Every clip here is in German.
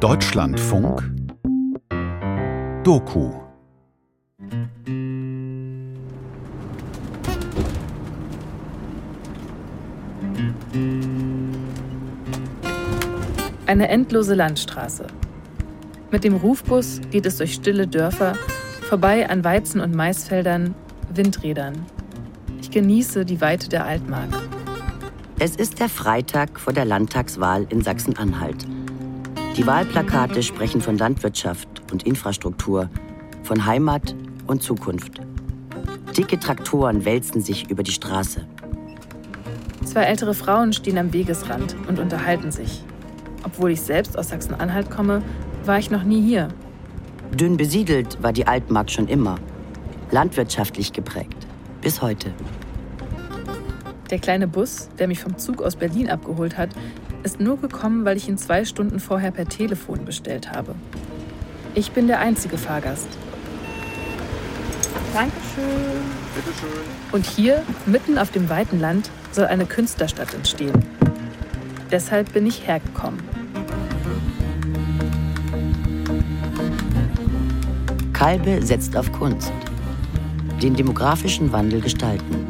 Deutschlandfunk Doku Eine endlose Landstraße. Mit dem Rufbus geht es durch stille Dörfer, vorbei an Weizen- und Maisfeldern, Windrädern. Ich genieße die Weite der Altmark. Es ist der Freitag vor der Landtagswahl in Sachsen-Anhalt. Die Wahlplakate sprechen von Landwirtschaft und Infrastruktur, von Heimat und Zukunft. Dicke Traktoren wälzen sich über die Straße. Zwei ältere Frauen stehen am Wegesrand und unterhalten sich. Obwohl ich selbst aus Sachsen-Anhalt komme, war ich noch nie hier. Dünn besiedelt war die Altmark schon immer. Landwirtschaftlich geprägt. Bis heute. Der kleine Bus, der mich vom Zug aus Berlin abgeholt hat, ist nur gekommen, weil ich ihn zwei Stunden vorher per Telefon bestellt habe. Ich bin der einzige Fahrgast. Dankeschön. Bitteschön. Und hier, mitten auf dem weiten Land, soll eine Künstlerstadt entstehen. Deshalb bin ich hergekommen. Kalbe setzt auf Kunst. Den demografischen Wandel gestalten.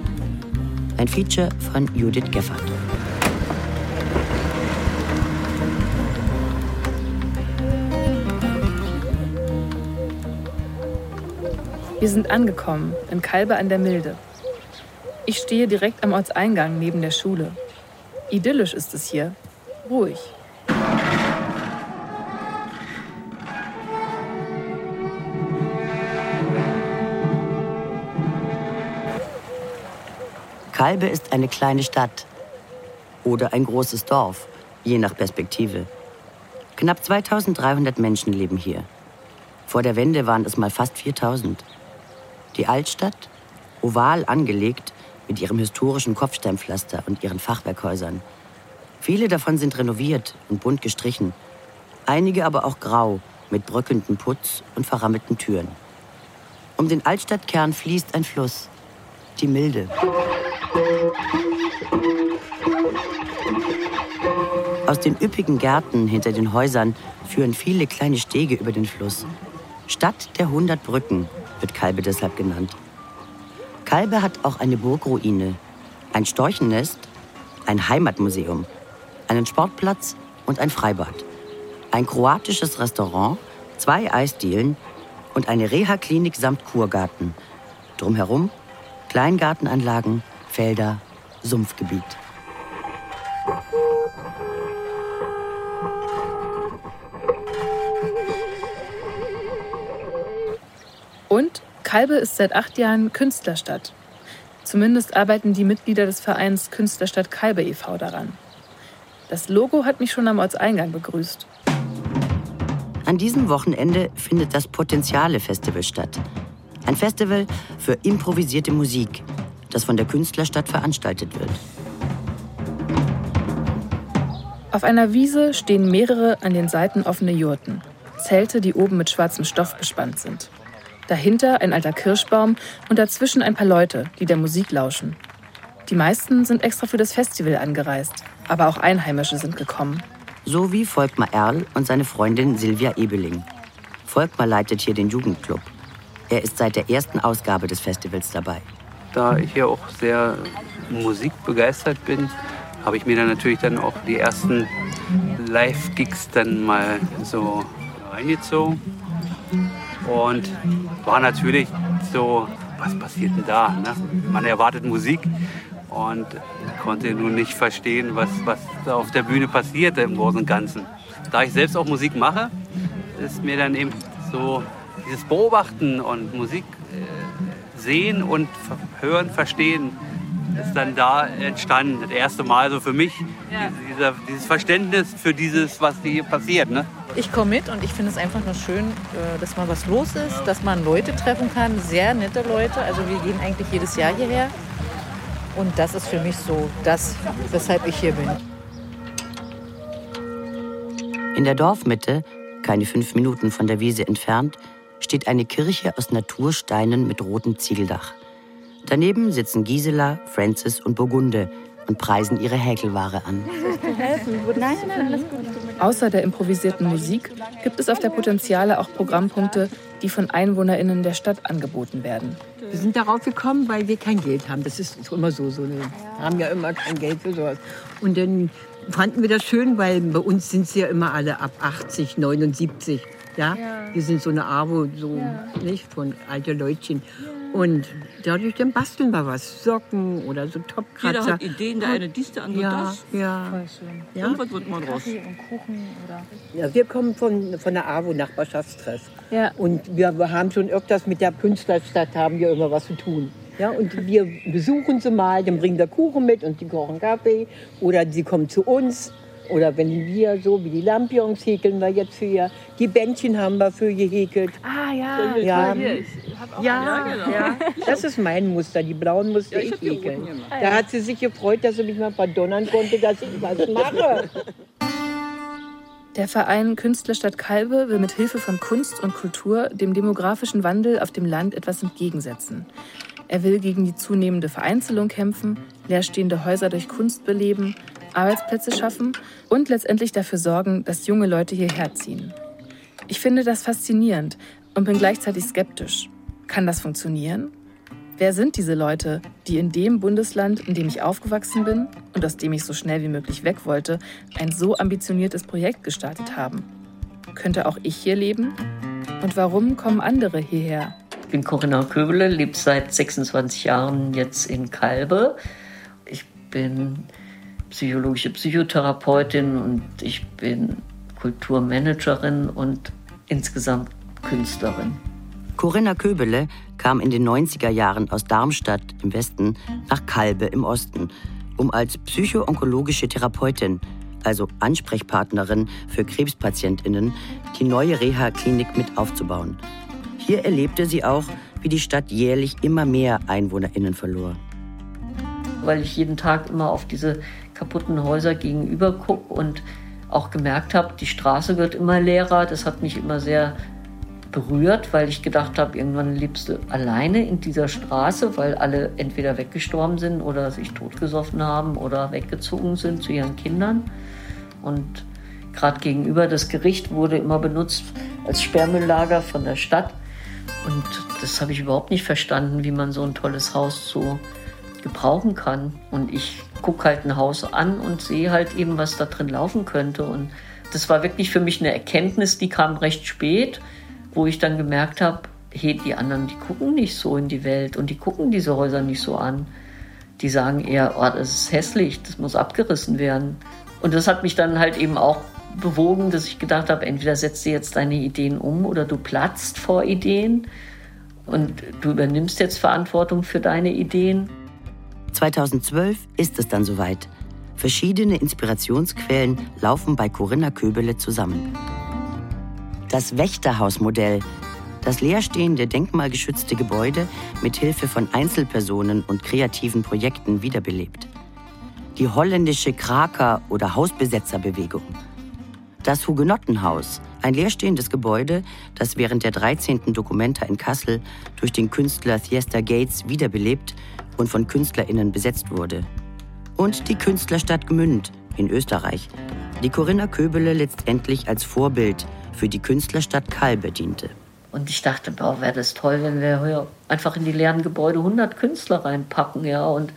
Ein Feature von Judith Geffert. Wir sind angekommen in Kalbe an der Milde. Ich stehe direkt am Ortseingang neben der Schule. Idyllisch ist es hier, ruhig. Kalbe ist eine kleine Stadt oder ein großes Dorf, je nach Perspektive. Knapp 2300 Menschen leben hier. Vor der Wende waren es mal fast 4000. Die Altstadt, oval angelegt, mit ihrem historischen Kopfsteinpflaster und ihren Fachwerkhäusern. Viele davon sind renoviert und bunt gestrichen, einige aber auch grau, mit bröckelndem Putz und verrammelten Türen. Um den Altstadtkern fließt ein Fluss, die Milde. Aus den üppigen Gärten hinter den Häusern führen viele kleine Stege über den Fluss. Stadt der 100 Brücken wird Kalbe deshalb genannt. Kalbe hat auch eine Burgruine, ein Storchennest, ein Heimatmuseum, einen Sportplatz und ein Freibad, ein kroatisches Restaurant, zwei Eisdielen und eine Reha-Klinik samt Kurgarten. Drumherum Kleingartenanlagen, Felder, Sumpfgebiet. Kalbe ist seit acht Jahren Künstlerstadt. Zumindest arbeiten die Mitglieder des Vereins Künstlerstadt Kalbe e.V. daran. Das Logo hat mich schon am Ortseingang begrüßt. An diesem Wochenende findet das Potenziale Festival statt. Ein Festival für improvisierte Musik, das von der Künstlerstadt veranstaltet wird. Auf einer Wiese stehen mehrere an den Seiten offene Jurten. Zelte, die oben mit schwarzem Stoff bespannt sind. Dahinter ein alter Kirschbaum und dazwischen ein paar Leute, die der Musik lauschen. Die meisten sind extra für das Festival angereist, aber auch Einheimische sind gekommen. So wie Volkmar Erl und seine Freundin Silvia Ebeling. Volkmar leitet hier den Jugendclub. Er ist seit der ersten Ausgabe des Festivals dabei. Da ich hier auch sehr musikbegeistert bin, habe ich mir dann natürlich dann auch die ersten Live-Gigs dann mal so reingezogen. Und war natürlich so, was passiert denn da? Ne? Man erwartet Musik und konnte nun nicht verstehen, was, was auf der Bühne passiert im Großen und Ganzen. Da ich selbst auch Musik mache, ist mir dann eben so dieses Beobachten und Musik äh, sehen und hören, verstehen, ist dann da entstanden. Das erste Mal so für mich, ja. dieser, dieses Verständnis für dieses, was hier passiert. Ne? Ich komme mit und ich finde es einfach nur schön, äh, dass mal was los ist, dass man Leute treffen kann, sehr nette Leute. Also wir gehen eigentlich jedes Jahr hierher. Und das ist für mich so das, weshalb ich hier bin. In der Dorfmitte, keine fünf Minuten von der Wiese entfernt, steht eine Kirche aus Natursteinen mit rotem Ziegeldach. Daneben sitzen Gisela, Francis und Burgunde, und preisen ihre Häkelware an. Außer der improvisierten Musik gibt es auf der Potenziale auch Programmpunkte, die von EinwohnerInnen der Stadt angeboten werden. Wir sind darauf gekommen, weil wir kein Geld haben. Das ist immer so. so wir haben ja immer kein Geld für sowas. Und dann fanden wir das schön, weil bei uns sind sie ja immer alle ab 80, 79. Ja? ja. Wir sind so eine Abo, so ja. nicht von alte Leutchen. Und dadurch dann basteln wir was. Socken oder so Topkratzer. Jeder hat Ideen, der eine dies, der andere ja, das. Ja, Voll schön. Ja. Irgendwas wird mal draus. und Kuchen oder... Ja, wir kommen von, von der AWO Nachbarschaftstreff. Ja. Und wir, haben schon öfters mit der Künstlerstadt haben wir immer was zu tun. Ja, und wir besuchen sie mal, dann bringen wir Kuchen mit und die kochen Kaffee. Oder sie kommen zu uns. Oder wenn wir so wie die Lampions häkeln wir jetzt für ihr. Die Bändchen haben wir für gehäkelt. Ah ja. Ja. Ja. ja, genau. ja. Das ist mein Muster, die blauen Muster ja, ich, ich häkeln. Da hat sie sich gefreut, dass sie mich mal verdonnern konnte, dass ich was mache. Der Verein Künstlerstadt Kalbe will mit Hilfe von Kunst und Kultur dem demografischen Wandel auf dem Land etwas entgegensetzen. Er will gegen die zunehmende Vereinzelung kämpfen, leerstehende Häuser durch Kunst beleben, Arbeitsplätze schaffen und letztendlich dafür sorgen, dass junge Leute hierher ziehen. Ich finde das faszinierend und bin gleichzeitig skeptisch. Kann das funktionieren? Wer sind diese Leute, die in dem Bundesland, in dem ich aufgewachsen bin und aus dem ich so schnell wie möglich weg wollte, ein so ambitioniertes Projekt gestartet haben? Könnte auch ich hier leben? Und warum kommen andere hierher? Ich bin Corinna Köbele, lebe seit 26 Jahren jetzt in Kalbe. Ich bin psychologische Psychotherapeutin und ich bin Kulturmanagerin und insgesamt Künstlerin. Corinna Köbele kam in den 90er Jahren aus Darmstadt im Westen nach Kalbe im Osten, um als psychoonkologische Therapeutin, also Ansprechpartnerin für Krebspatientinnen, die neue Reha-Klinik mit aufzubauen. Hier erlebte sie auch, wie die Stadt jährlich immer mehr Einwohnerinnen verlor. Weil ich jeden Tag immer auf diese kaputten Häuser gegenüber gucke und auch gemerkt habe, die Straße wird immer leerer. Das hat mich immer sehr berührt, weil ich gedacht habe, irgendwann lebst du alleine in dieser Straße, weil alle entweder weggestorben sind oder sich totgesoffen haben oder weggezogen sind zu ihren Kindern. Und gerade gegenüber das Gericht wurde immer benutzt als Sperrmülllager von der Stadt. Und das habe ich überhaupt nicht verstanden, wie man so ein tolles Haus so gebrauchen kann. Und ich gucke halt ein Haus an und sehe halt eben, was da drin laufen könnte. Und das war wirklich für mich eine Erkenntnis, die kam recht spät, wo ich dann gemerkt habe, hey, die anderen, die gucken nicht so in die Welt und die gucken diese Häuser nicht so an. Die sagen eher, oh, das ist hässlich, das muss abgerissen werden. Und das hat mich dann halt eben auch bewogen, dass ich gedacht habe, entweder setzt du jetzt deine Ideen um oder du platzt vor Ideen und du übernimmst jetzt Verantwortung für deine Ideen. 2012 ist es dann soweit. Verschiedene Inspirationsquellen laufen bei Corinna Köbele zusammen. Das Wächterhausmodell, das leerstehende denkmalgeschützte Gebäude mit Hilfe von Einzelpersonen und kreativen Projekten wiederbelebt. Die holländische Kraker- oder Hausbesetzerbewegung. Das Hugenottenhaus, ein leerstehendes Gebäude, das während der 13. Dokumenta in Kassel durch den Künstler Thiesta Gates wiederbelebt und von KünstlerInnen besetzt wurde. Und die Künstlerstadt Gmünd in Österreich, die Corinna Köbele letztendlich als Vorbild für die Künstlerstadt Kalbe diente. Und ich dachte, boah, wäre das toll, wenn wir hier einfach in die leeren Gebäude 100 Künstler reinpacken, ja. Und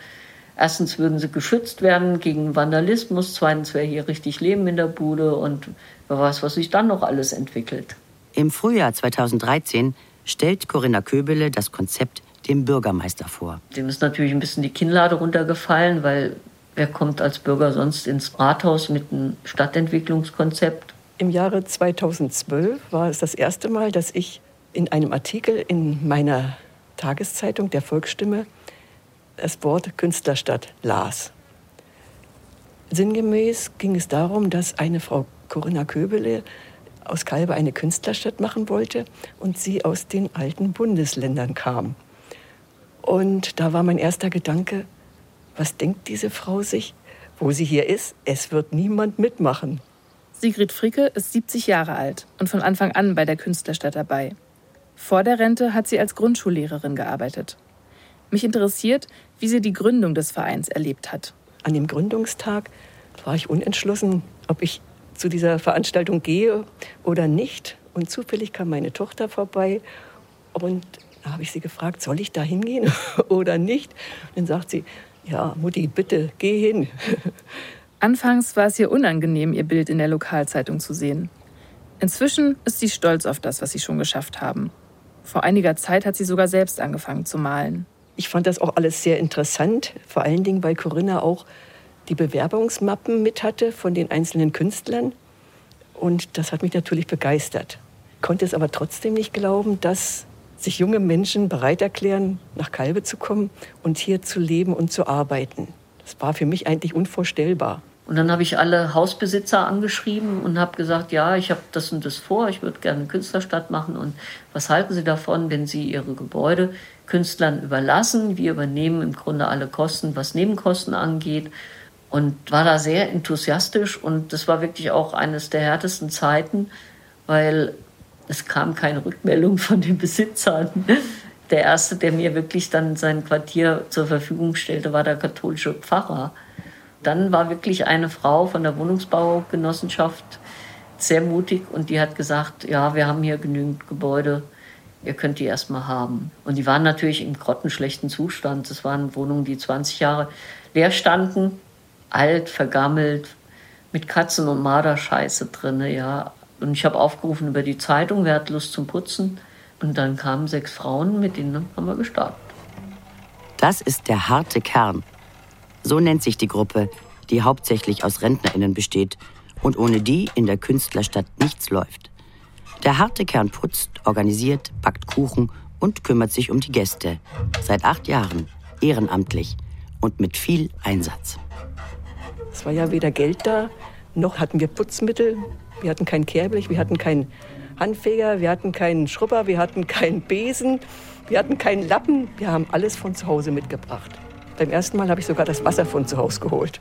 erstens würden sie geschützt werden gegen Vandalismus, zweitens wäre hier richtig Leben in der Bude und wer weiß, was sich dann noch alles entwickelt. Im Frühjahr 2013 stellt Corinna Köbele das Konzept dem Bürgermeister vor. Dem ist natürlich ein bisschen die Kinnlade runtergefallen, weil wer kommt als Bürger sonst ins Rathaus mit einem Stadtentwicklungskonzept? Im Jahre 2012 war es das erste Mal, dass ich in einem Artikel in meiner Tageszeitung der Volksstimme das Wort Künstlerstadt las. Sinngemäß ging es darum, dass eine Frau Corinna Köbele aus Kalbe eine Künstlerstadt machen wollte und sie aus den alten Bundesländern kam. Und da war mein erster Gedanke, was denkt diese Frau sich, wo sie hier ist? Es wird niemand mitmachen. Sigrid Fricke ist 70 Jahre alt und von Anfang an bei der Künstlerstadt dabei. Vor der Rente hat sie als Grundschullehrerin gearbeitet. Mich interessiert, wie sie die Gründung des Vereins erlebt hat. an dem Gründungstag war ich unentschlossen, ob ich zu dieser Veranstaltung gehe oder nicht. Und zufällig kam meine Tochter vorbei und da habe ich sie gefragt, soll ich da hingehen oder nicht? Und dann sagt sie, ja, Mutti, bitte, geh hin. Anfangs war es ihr unangenehm, ihr Bild in der Lokalzeitung zu sehen. Inzwischen ist sie stolz auf das, was sie schon geschafft haben. Vor einiger Zeit hat sie sogar selbst angefangen zu malen. Ich fand das auch alles sehr interessant, vor allen Dingen, weil Corinna auch die Bewerbungsmappen mit hatte von den einzelnen Künstlern. Und das hat mich natürlich begeistert. Konnte es aber trotzdem nicht glauben, dass sich junge Menschen bereit erklären, nach Kalbe zu kommen und hier zu leben und zu arbeiten. Das war für mich eigentlich unvorstellbar. Und dann habe ich alle Hausbesitzer angeschrieben und habe gesagt, ja, ich habe das und das vor, ich würde gerne eine Künstlerstadt machen und was halten Sie davon, wenn Sie Ihre Gebäude Künstlern überlassen? Wir übernehmen im Grunde alle Kosten, was Nebenkosten angeht und war da sehr enthusiastisch und das war wirklich auch eines der härtesten Zeiten, weil es kam keine Rückmeldung von den Besitzern. Der erste, der mir wirklich dann sein Quartier zur Verfügung stellte, war der katholische Pfarrer. Dann war wirklich eine Frau von der Wohnungsbaugenossenschaft sehr mutig und die hat gesagt, ja, wir haben hier genügend Gebäude, ihr könnt die erstmal haben. Und die waren natürlich im grottenschlechten Zustand. Das waren Wohnungen, die 20 Jahre leer standen, alt, vergammelt, mit Katzen- und Marderscheiße drin, ja. Und ich habe aufgerufen über die Zeitung, wer hat Lust zum Putzen? Und dann kamen sechs Frauen, mit denen haben wir gestartet. Das ist der harte Kern. So nennt sich die Gruppe, die hauptsächlich aus RentnerInnen besteht und ohne die in der Künstlerstadt nichts läuft. Der harte Kern putzt, organisiert, backt Kuchen und kümmert sich um die Gäste. Seit acht Jahren, ehrenamtlich und mit viel Einsatz. Es war ja weder Geld da, noch hatten wir Putzmittel, wir hatten kein Kehrblech, wir hatten keinen Handfeger, wir hatten keinen Schrubber, wir hatten keinen Besen, wir hatten keinen Lappen. Wir haben alles von zu Hause mitgebracht. Beim ersten Mal habe ich sogar das Wasser von zu Hause geholt.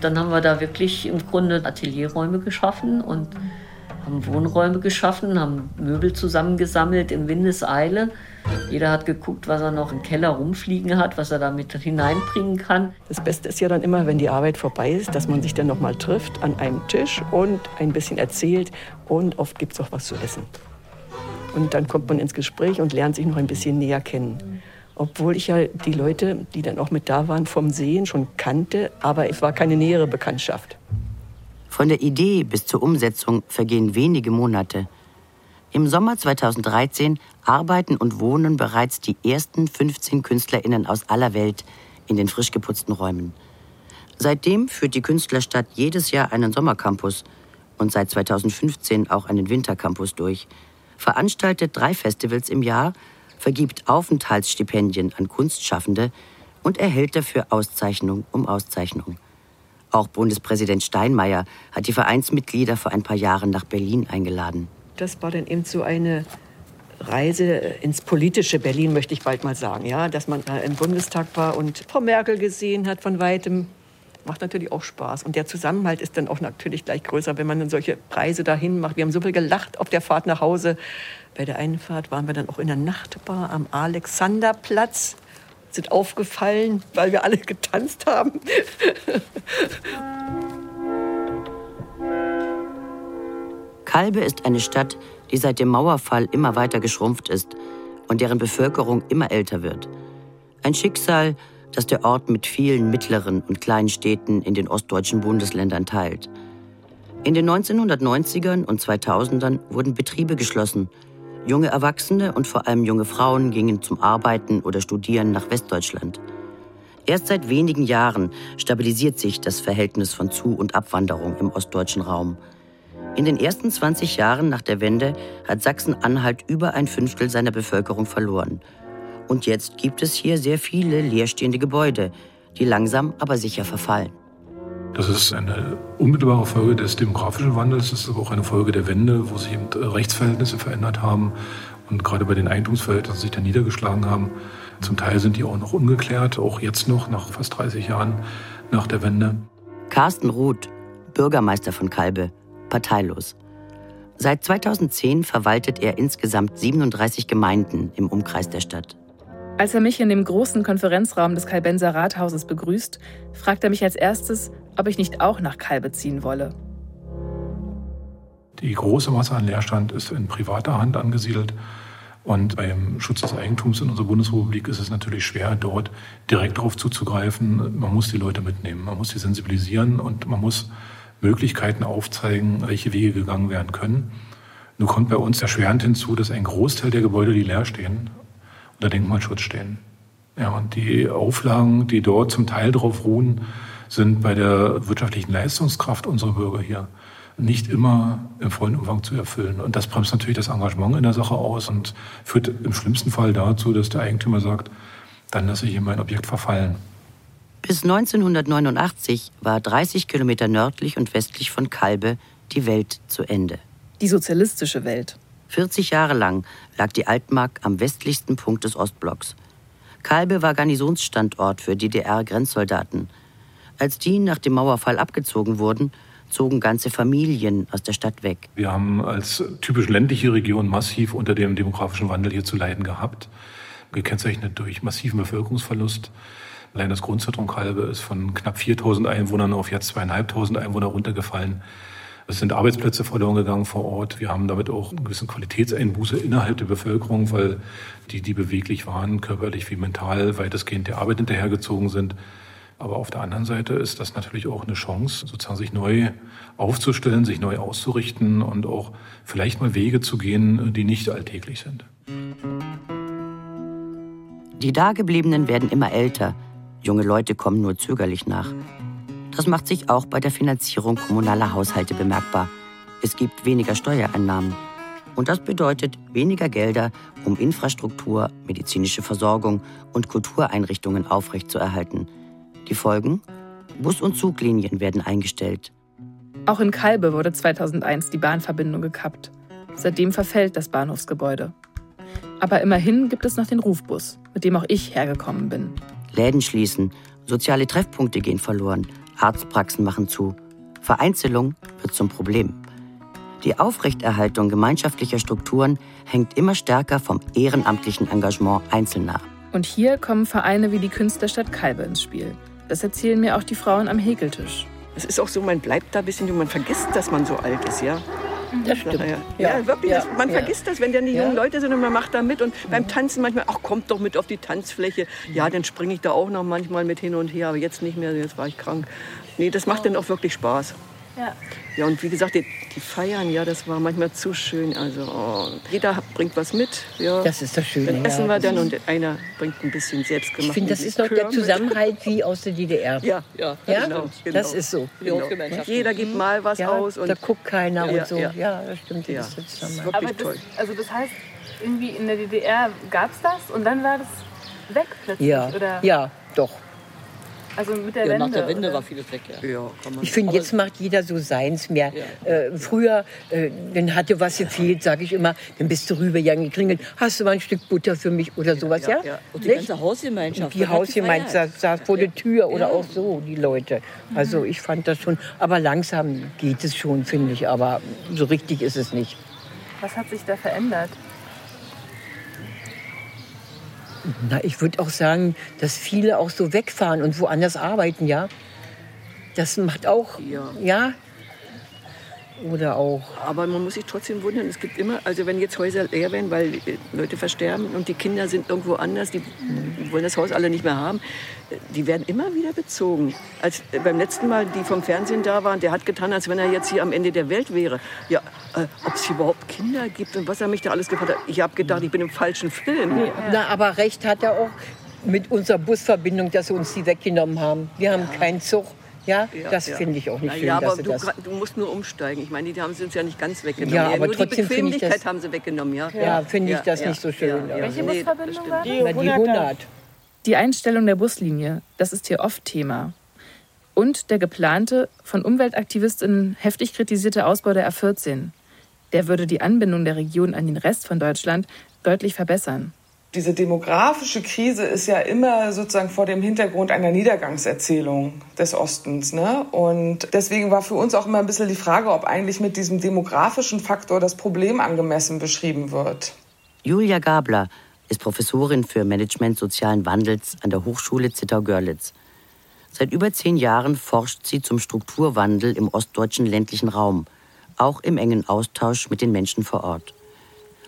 Dann haben wir da wirklich im Grunde Atelierräume geschaffen und haben Wohnräume geschaffen, haben Möbel zusammengesammelt in Windeseile. Jeder hat geguckt, was er noch im Keller rumfliegen hat, was er damit hineinbringen kann. Das Beste ist ja dann immer, wenn die Arbeit vorbei ist, dass man sich dann noch mal trifft an einem Tisch und ein bisschen erzählt und oft gibt es auch was zu essen. Und dann kommt man ins Gespräch und lernt sich noch ein bisschen näher kennen. Obwohl ich ja die Leute, die dann auch mit da waren, vom Sehen schon kannte, aber es war keine nähere Bekanntschaft. Von der Idee bis zur Umsetzung vergehen wenige Monate. Im Sommer 2013 arbeiten und wohnen bereits die ersten 15 KünstlerInnen aus aller Welt in den frisch geputzten Räumen. Seitdem führt die Künstlerstadt jedes Jahr einen Sommercampus und seit 2015 auch einen Wintercampus durch, veranstaltet drei Festivals im Jahr, vergibt Aufenthaltsstipendien an Kunstschaffende und erhält dafür Auszeichnung um Auszeichnung. Auch Bundespräsident Steinmeier hat die Vereinsmitglieder vor ein paar Jahren nach Berlin eingeladen. Das war dann eben so eine Reise ins politische Berlin, möchte ich bald mal sagen. Ja, dass man im Bundestag war und Frau Merkel gesehen hat von weitem. Macht natürlich auch Spaß. Und der Zusammenhalt ist dann auch natürlich gleich größer, wenn man dann solche Preise dahin macht. Wir haben so viel gelacht auf der Fahrt nach Hause. Bei der einen Fahrt waren wir dann auch in der Nachtbar am Alexanderplatz sind aufgefallen, weil wir alle getanzt haben. Kalbe ist eine Stadt, die seit dem Mauerfall immer weiter geschrumpft ist und deren Bevölkerung immer älter wird. Ein Schicksal, das der Ort mit vielen mittleren und kleinen Städten in den ostdeutschen Bundesländern teilt. In den 1990ern und 2000ern wurden Betriebe geschlossen Junge Erwachsene und vor allem junge Frauen gingen zum Arbeiten oder Studieren nach Westdeutschland. Erst seit wenigen Jahren stabilisiert sich das Verhältnis von Zu- und Abwanderung im ostdeutschen Raum. In den ersten 20 Jahren nach der Wende hat Sachsen-Anhalt über ein Fünftel seiner Bevölkerung verloren. Und jetzt gibt es hier sehr viele leerstehende Gebäude, die langsam aber sicher verfallen. Das ist eine unmittelbare Folge des demografischen Wandels. Das ist aber auch eine Folge der Wende, wo sich eben Rechtsverhältnisse verändert haben und gerade bei den Eigentumsverhältnissen sich da niedergeschlagen haben. Zum Teil sind die auch noch ungeklärt, auch jetzt noch, nach fast 30 Jahren nach der Wende. Carsten Ruth, Bürgermeister von Kalbe, parteilos. Seit 2010 verwaltet er insgesamt 37 Gemeinden im Umkreis der Stadt. Als er mich in dem großen Konferenzraum des Kalbenser Rathauses begrüßt, fragt er mich als erstes, ob ich nicht auch nach Kalbe ziehen wolle. Die große Masse an Leerstand ist in privater Hand angesiedelt. Und beim Schutz des Eigentums in unserer Bundesrepublik ist es natürlich schwer, dort direkt darauf zuzugreifen. Man muss die Leute mitnehmen, man muss sie sensibilisieren und man muss Möglichkeiten aufzeigen, welche Wege gegangen werden können. Nur kommt bei uns erschwerend hinzu, dass ein Großteil der Gebäude, die leer stehen, unter Denkmalschutz stehen. Ja, und die Auflagen, die dort zum Teil darauf ruhen, sind bei der wirtschaftlichen Leistungskraft unserer Bürger hier nicht immer im vollen Umfang zu erfüllen. Und das bremst natürlich das Engagement in der Sache aus und führt im schlimmsten Fall dazu, dass der Eigentümer sagt, dann lasse ich ihm mein Objekt verfallen. Bis 1989 war 30 Kilometer nördlich und westlich von Kalbe die Welt zu Ende. Die sozialistische Welt. 40 Jahre lang lag die Altmark am westlichsten Punkt des Ostblocks. Kalbe war Garnisonsstandort für DDR-Grenzsoldaten. Als die nach dem Mauerfall abgezogen wurden, zogen ganze Familien aus der Stadt weg. Wir haben als typisch ländliche Region massiv unter dem demografischen Wandel hier zu leiden gehabt, gekennzeichnet durch massiven Bevölkerungsverlust. Allein das Grundzentrum Kalbe ist von knapp 4000 Einwohnern auf jetzt zweieinhalbtausend Einwohner runtergefallen. Es sind Arbeitsplätze verloren gegangen vor Ort. Wir haben damit auch einen gewissen Qualitätseinbuße innerhalb der Bevölkerung, weil die, die beweglich waren, körperlich wie mental, weitestgehend der Arbeit hinterhergezogen sind. Aber auf der anderen Seite ist das natürlich auch eine Chance, sozusagen sich neu aufzustellen, sich neu auszurichten und auch vielleicht mal Wege zu gehen, die nicht alltäglich sind. Die Dagebliebenen werden immer älter. Junge Leute kommen nur zögerlich nach. Das macht sich auch bei der Finanzierung kommunaler Haushalte bemerkbar. Es gibt weniger Steuereinnahmen. Und das bedeutet weniger Gelder, um Infrastruktur, medizinische Versorgung und Kultureinrichtungen aufrechtzuerhalten. Die Folgen? Bus- und Zuglinien werden eingestellt. Auch in Kalbe wurde 2001 die Bahnverbindung gekappt. Seitdem verfällt das Bahnhofsgebäude. Aber immerhin gibt es noch den Rufbus, mit dem auch ich hergekommen bin. Läden schließen, soziale Treffpunkte gehen verloren, Arztpraxen machen zu. Vereinzelung wird zum Problem. Die Aufrechterhaltung gemeinschaftlicher Strukturen hängt immer stärker vom ehrenamtlichen Engagement Einzelner. Und hier kommen Vereine wie die Künstlerstadt Kalbe ins Spiel, das erzählen mir auch die Frauen am Häkeltisch. Es ist auch so, man bleibt da ein bisschen jung, man vergisst, dass man so alt ist, ja. Das stimmt. Ja, ja wirklich, ja, man ja. vergisst das, wenn dann die jungen Leute sind und man macht da mit. Und beim Tanzen manchmal, ach, kommt doch mit auf die Tanzfläche. Ja, dann springe ich da auch noch manchmal mit hin und her, aber jetzt nicht mehr, jetzt war ich krank. Nee, das macht dann auch wirklich Spaß. Ja. Ja, und wie gesagt, die, die, Feiern, ja, das war manchmal zu schön. Also oh, jeder bringt was mit. Ja. Das ist das Schöne. Dann essen ja. wir dann und einer bringt ein bisschen selbstgemacht. Ich finde, das ist doch der Zusammenhalt wie aus der DDR. Ja, ja, ja? Genau, genau. Das ist so. Genau. Jeder gibt mal was ja, aus. Und da guckt keiner und so. Ja, das stimmt. Ja. Das ist, das wirklich das, toll. Also das heißt, irgendwie in der DDR gab es das und dann war das weg plötzlich? Ja, oder? ja doch. Also mit der ja, Wende? Nach der Wende oder? war vieles weg, ja. ja ich finde, jetzt macht jeder so seins mehr. Ja. Äh, früher, äh, dann hatte was gefehlt, sage ich immer, dann bist du rübergegangen, geklingelt, hast du mal ein Stück Butter für mich oder sowas, ja? ja? Und die ganze Hausgemeinschaft. Die Hausgemeinschaft saß vor der Tür oder auch so, die Leute. Also ich fand das schon, aber langsam geht es schon, finde ich, aber so richtig ist es nicht. Was hat sich da verändert? Na, ich würde auch sagen, dass viele auch so wegfahren und woanders arbeiten, ja. Das macht auch, ja, ja oder auch. Aber man muss sich trotzdem wundern, es gibt immer, also wenn jetzt Häuser leer werden, weil Leute versterben und die Kinder sind irgendwo anders, die wollen das Haus alle nicht mehr haben, die werden immer wieder bezogen. Als beim letzten Mal, die vom Fernsehen da waren, der hat getan, als wenn er jetzt hier am Ende der Welt wäre. Ja, äh, ob es überhaupt Kinder gibt und was er mich da alles gefragt hat. Ich habe gedacht, ich bin im falschen Film. Ja. Na, aber recht hat er auch mit unserer Busverbindung, dass sie uns die weggenommen haben. Wir haben ja. keinen Zug. Ja, ja das ja. finde ich auch nicht schön. Ja, aber du, du, musst nur umsteigen. Ich meine, die haben sie uns ja nicht ganz weggenommen. Ja, aber nur trotzdem die Bequemlichkeit das, haben sie weggenommen, ja. Ja, finde ich das nicht so schön. Welche nee, Busverbindung war die? Die 100. Die Einstellung der Buslinie, das ist hier oft Thema. Und der geplante, von Umweltaktivistinnen heftig kritisierte Ausbau der A14. Der würde die Anbindung der Region an den Rest von Deutschland deutlich verbessern. Diese demografische Krise ist ja immer sozusagen vor dem Hintergrund einer Niedergangserzählung des Ostens. Ne? Und deswegen war für uns auch immer ein bisschen die Frage, ob eigentlich mit diesem demografischen Faktor das Problem angemessen beschrieben wird. Julia Gabler, ist Professorin für Management sozialen Wandels an der Hochschule Zittau-Görlitz. Seit über zehn Jahren forscht sie zum Strukturwandel im ostdeutschen ländlichen Raum, auch im engen Austausch mit den Menschen vor Ort.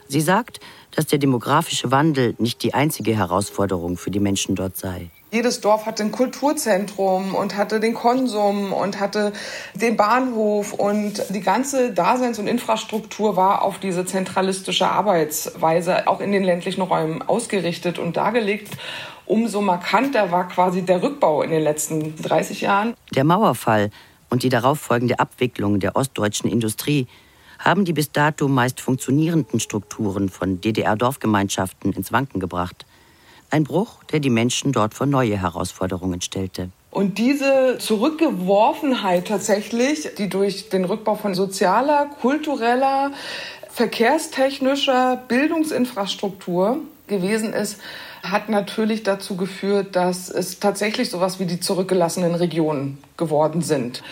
Sie sagt, dass der demografische Wandel nicht die einzige Herausforderung für die Menschen dort sei. Jedes Dorf hatte ein Kulturzentrum und hatte den Konsum und hatte den Bahnhof und die ganze Daseins- und Infrastruktur war auf diese zentralistische Arbeitsweise auch in den ländlichen Räumen ausgerichtet und dargelegt. Umso markanter war quasi der Rückbau in den letzten 30 Jahren. Der Mauerfall und die darauffolgende Abwicklung der ostdeutschen Industrie haben die bis dato meist funktionierenden Strukturen von DDR-Dorfgemeinschaften ins Wanken gebracht. Ein Bruch, der die Menschen dort vor neue Herausforderungen stellte. Und diese Zurückgeworfenheit tatsächlich, die durch den Rückbau von sozialer, kultureller, verkehrstechnischer Bildungsinfrastruktur gewesen ist, hat natürlich dazu geführt, dass es tatsächlich sowas wie die zurückgelassenen Regionen geworden sind.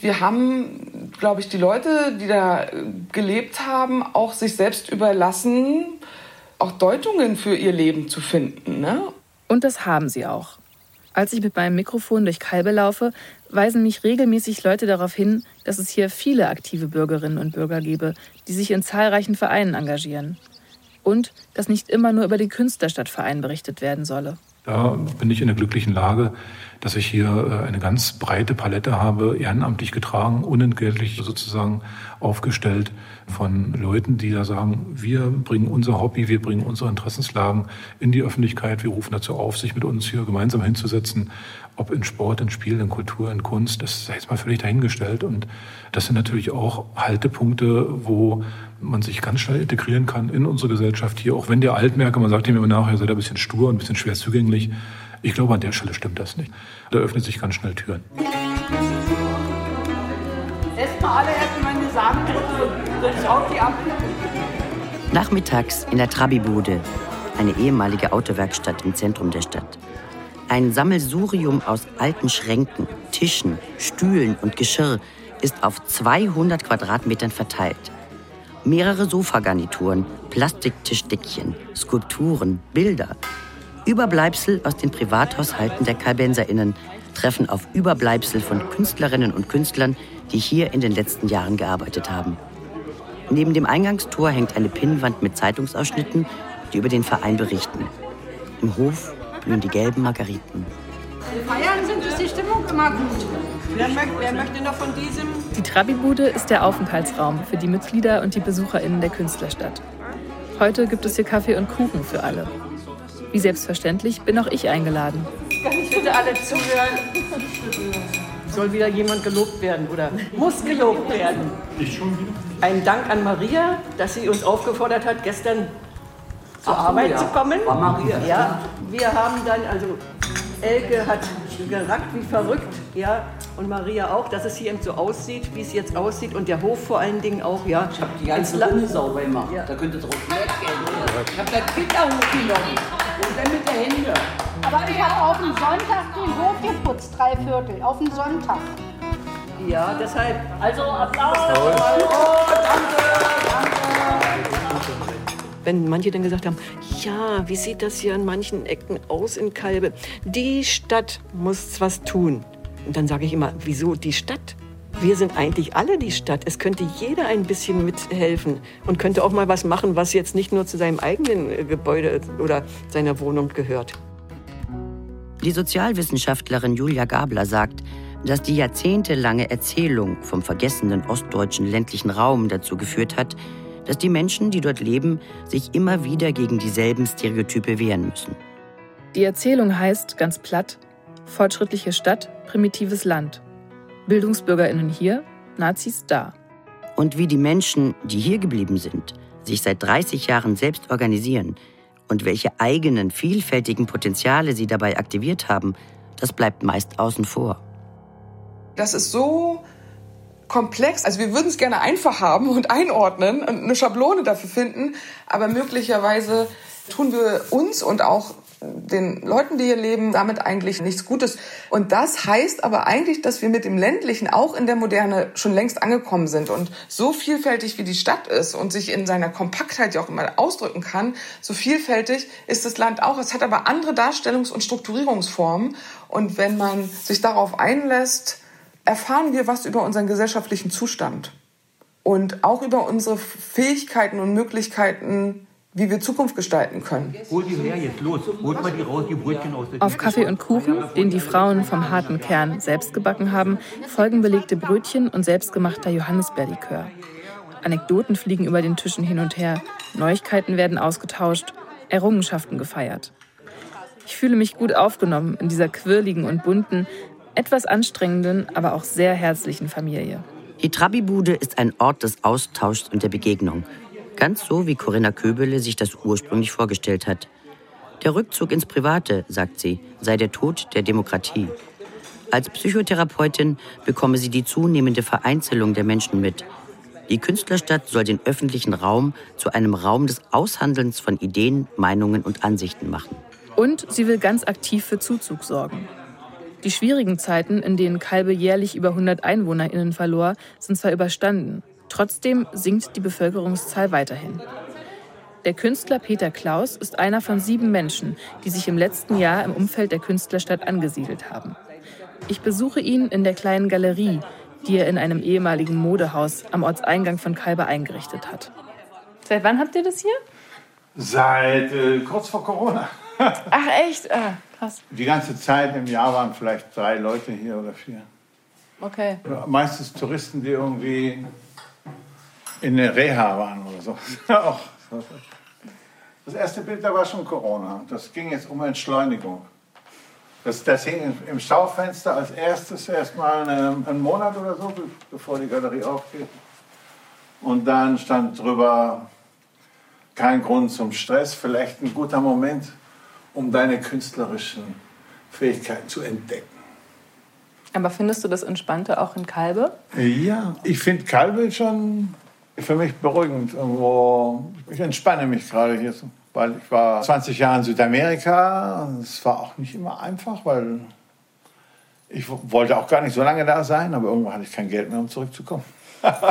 Wir haben, glaube ich, die Leute, die da gelebt haben, auch sich selbst überlassen, auch Deutungen für ihr Leben zu finden. Ne? Und das haben sie auch. Als ich mit meinem Mikrofon durch Kalbe laufe, weisen mich regelmäßig Leute darauf hin, dass es hier viele aktive Bürgerinnen und Bürger gebe, die sich in zahlreichen Vereinen engagieren. Und dass nicht immer nur über den Künstlerstadtverein berichtet werden solle. Da bin ich in der glücklichen Lage, dass ich hier äh, eine ganz breite Palette habe, ehrenamtlich getragen, unentgeltlich sozusagen aufgestellt von Leuten, die da sagen, wir bringen unser Hobby, wir bringen unsere Interessenslagen in die Öffentlichkeit, wir rufen dazu auf, sich mit uns hier gemeinsam hinzusetzen, ob in Sport, in Spiel, in Kultur, in Kunst, das ist jetzt mal völlig dahingestellt. Und das sind natürlich auch Haltepunkte, wo man sich ganz schnell integrieren kann in unsere Gesellschaft hier, auch wenn der Altmerker, man sagt ihm immer nachher, seid ein bisschen stur, ein bisschen schwer zugänglich. Ich glaube, an der Stelle stimmt das nicht. Da öffnet sich ganz schnell Türen. Erstmal alle erstmal meine Samen, sonst haut die ab. Nachmittags in der Trabibude, eine ehemalige Autowerkstatt im Zentrum der Stadt. Ein Sammelsurium aus alten Schränken, Tischen, Stühlen und Geschirr ist auf 200 Quadratmetern verteilt. Mehrere Sofagarnituren, Plastiktischdeckchen, Skulpturen, Bilder. Überbleibsel aus den Privathaushalten der KalbenserInnen treffen auf Überbleibsel von Künstlerinnen und Künstlern, die hier in den letzten Jahren gearbeitet haben. Neben dem Eingangstor hängt eine Pinnwand mit Zeitungsausschnitten, die über den Verein berichten. Im Hof blühen die gelben Margariten. Feiern sind ist die Stimmung immer gut. Wer möchte, wer möchte noch von diesem? Die Trabibude ist der Aufenthaltsraum für die Mitglieder und die BesucherInnen der Künstlerstadt. Heute gibt es hier Kaffee und Kuchen für alle. Wie selbstverständlich bin auch ich eingeladen. Kann ich bitte alle zuhören? Soll wieder jemand gelobt werden oder muss gelobt werden? Ich schon wieder. Ein Dank an Maria, dass sie uns aufgefordert hat, gestern zur Ach Arbeit ja. zu kommen. War Maria. Ja, wir haben dann, also Elke hat gerackt wie verrückt, ja, und Maria auch, dass es hier eben so aussieht, wie es jetzt aussieht und der Hof vor allen Dingen auch, ja. Ich habe die ganze Runde sauber gemacht. Ja. Da könnt ihr drauf weggehen. Ich habe das Kinderhof genommen. Und dann mit der Hände. Aber ich habe auf den Sonntag den Hof geputzt, drei Viertel. Auf den Sonntag. Ja, deshalb. Also Applaus. Wenn manche dann gesagt haben, ja, wie sieht das hier an manchen Ecken aus in Kalbe? Die Stadt muss was tun. Und dann sage ich immer, wieso die Stadt? Wir sind eigentlich alle die Stadt. Es könnte jeder ein bisschen mithelfen und könnte auch mal was machen, was jetzt nicht nur zu seinem eigenen äh, Gebäude oder seiner Wohnung gehört. Die Sozialwissenschaftlerin Julia Gabler sagt, dass die jahrzehntelange Erzählung vom vergessenen ostdeutschen ländlichen Raum dazu geführt hat, dass die Menschen, die dort leben, sich immer wieder gegen dieselben Stereotype wehren müssen. Die Erzählung heißt ganz platt: Fortschrittliche Stadt, primitives Land. BildungsbürgerInnen hier, Nazis da. Und wie die Menschen, die hier geblieben sind, sich seit 30 Jahren selbst organisieren und welche eigenen vielfältigen Potenziale sie dabei aktiviert haben, das bleibt meist außen vor. Das ist so komplex. Also wir würden es gerne einfach haben und einordnen und eine Schablone dafür finden, aber möglicherweise tun wir uns und auch den Leuten, die hier leben, damit eigentlich nichts Gutes. Und das heißt aber eigentlich, dass wir mit dem ländlichen auch in der Moderne schon längst angekommen sind. Und so vielfältig wie die Stadt ist und sich in seiner Kompaktheit ja auch immer ausdrücken kann, so vielfältig ist das Land auch. Es hat aber andere Darstellungs- und Strukturierungsformen. Und wenn man sich darauf einlässt, erfahren wir was über unseren gesellschaftlichen Zustand und auch über unsere Fähigkeiten und Möglichkeiten, wie wir Zukunft gestalten können. Hol die her jetzt, los. Holt mal die raus, die Brötchen aus der Auf Kaffee und Kuchen, den die Frauen vom harten Kern selbst gebacken haben, folgen belegte Brötchen und selbstgemachter Johannisbeerlikör. Anekdoten fliegen über den Tischen hin und her, Neuigkeiten werden ausgetauscht, Errungenschaften gefeiert. Ich fühle mich gut aufgenommen in dieser quirligen und bunten, etwas anstrengenden, aber auch sehr herzlichen Familie. Die Trabibude ist ein Ort des Austauschs und der Begegnung. Ganz so, wie Corinna Köbele sich das ursprünglich vorgestellt hat. Der Rückzug ins Private, sagt sie, sei der Tod der Demokratie. Als Psychotherapeutin bekomme sie die zunehmende Vereinzelung der Menschen mit. Die Künstlerstadt soll den öffentlichen Raum zu einem Raum des Aushandelns von Ideen, Meinungen und Ansichten machen. Und sie will ganz aktiv für Zuzug sorgen. Die schwierigen Zeiten, in denen Kalbe jährlich über 100 EinwohnerInnen verlor, sind zwar überstanden. Trotzdem sinkt die Bevölkerungszahl weiterhin. Der Künstler Peter Klaus ist einer von sieben Menschen, die sich im letzten Jahr im Umfeld der Künstlerstadt angesiedelt haben. Ich besuche ihn in der kleinen Galerie, die er in einem ehemaligen Modehaus am Ortseingang von Kalbe eingerichtet hat. Seit wann habt ihr das hier? Seit äh, kurz vor Corona. Ach echt? Ah, krass. Die ganze Zeit im Jahr waren vielleicht drei Leute hier oder vier. Okay. Meistens Touristen, die irgendwie in der Reha waren oder so. Auch. Das erste Bild, da war schon Corona. Das ging jetzt um Entschleunigung. Das, das hing im Schaufenster als erstes erstmal einen Monat oder so, bevor die Galerie aufgeht. Und dann stand drüber, kein Grund zum Stress, vielleicht ein guter Moment, um deine künstlerischen Fähigkeiten zu entdecken. Aber findest du das Entspannte auch in Kalbe? Ja, ich finde Kalbe schon für mich beruhigend. Irgendwo, ich entspanne mich gerade hier, weil ich war 20 Jahre in Südamerika. Es war auch nicht immer einfach, weil ich wollte auch gar nicht so lange da sein, aber irgendwo hatte ich kein Geld mehr, um zurückzukommen.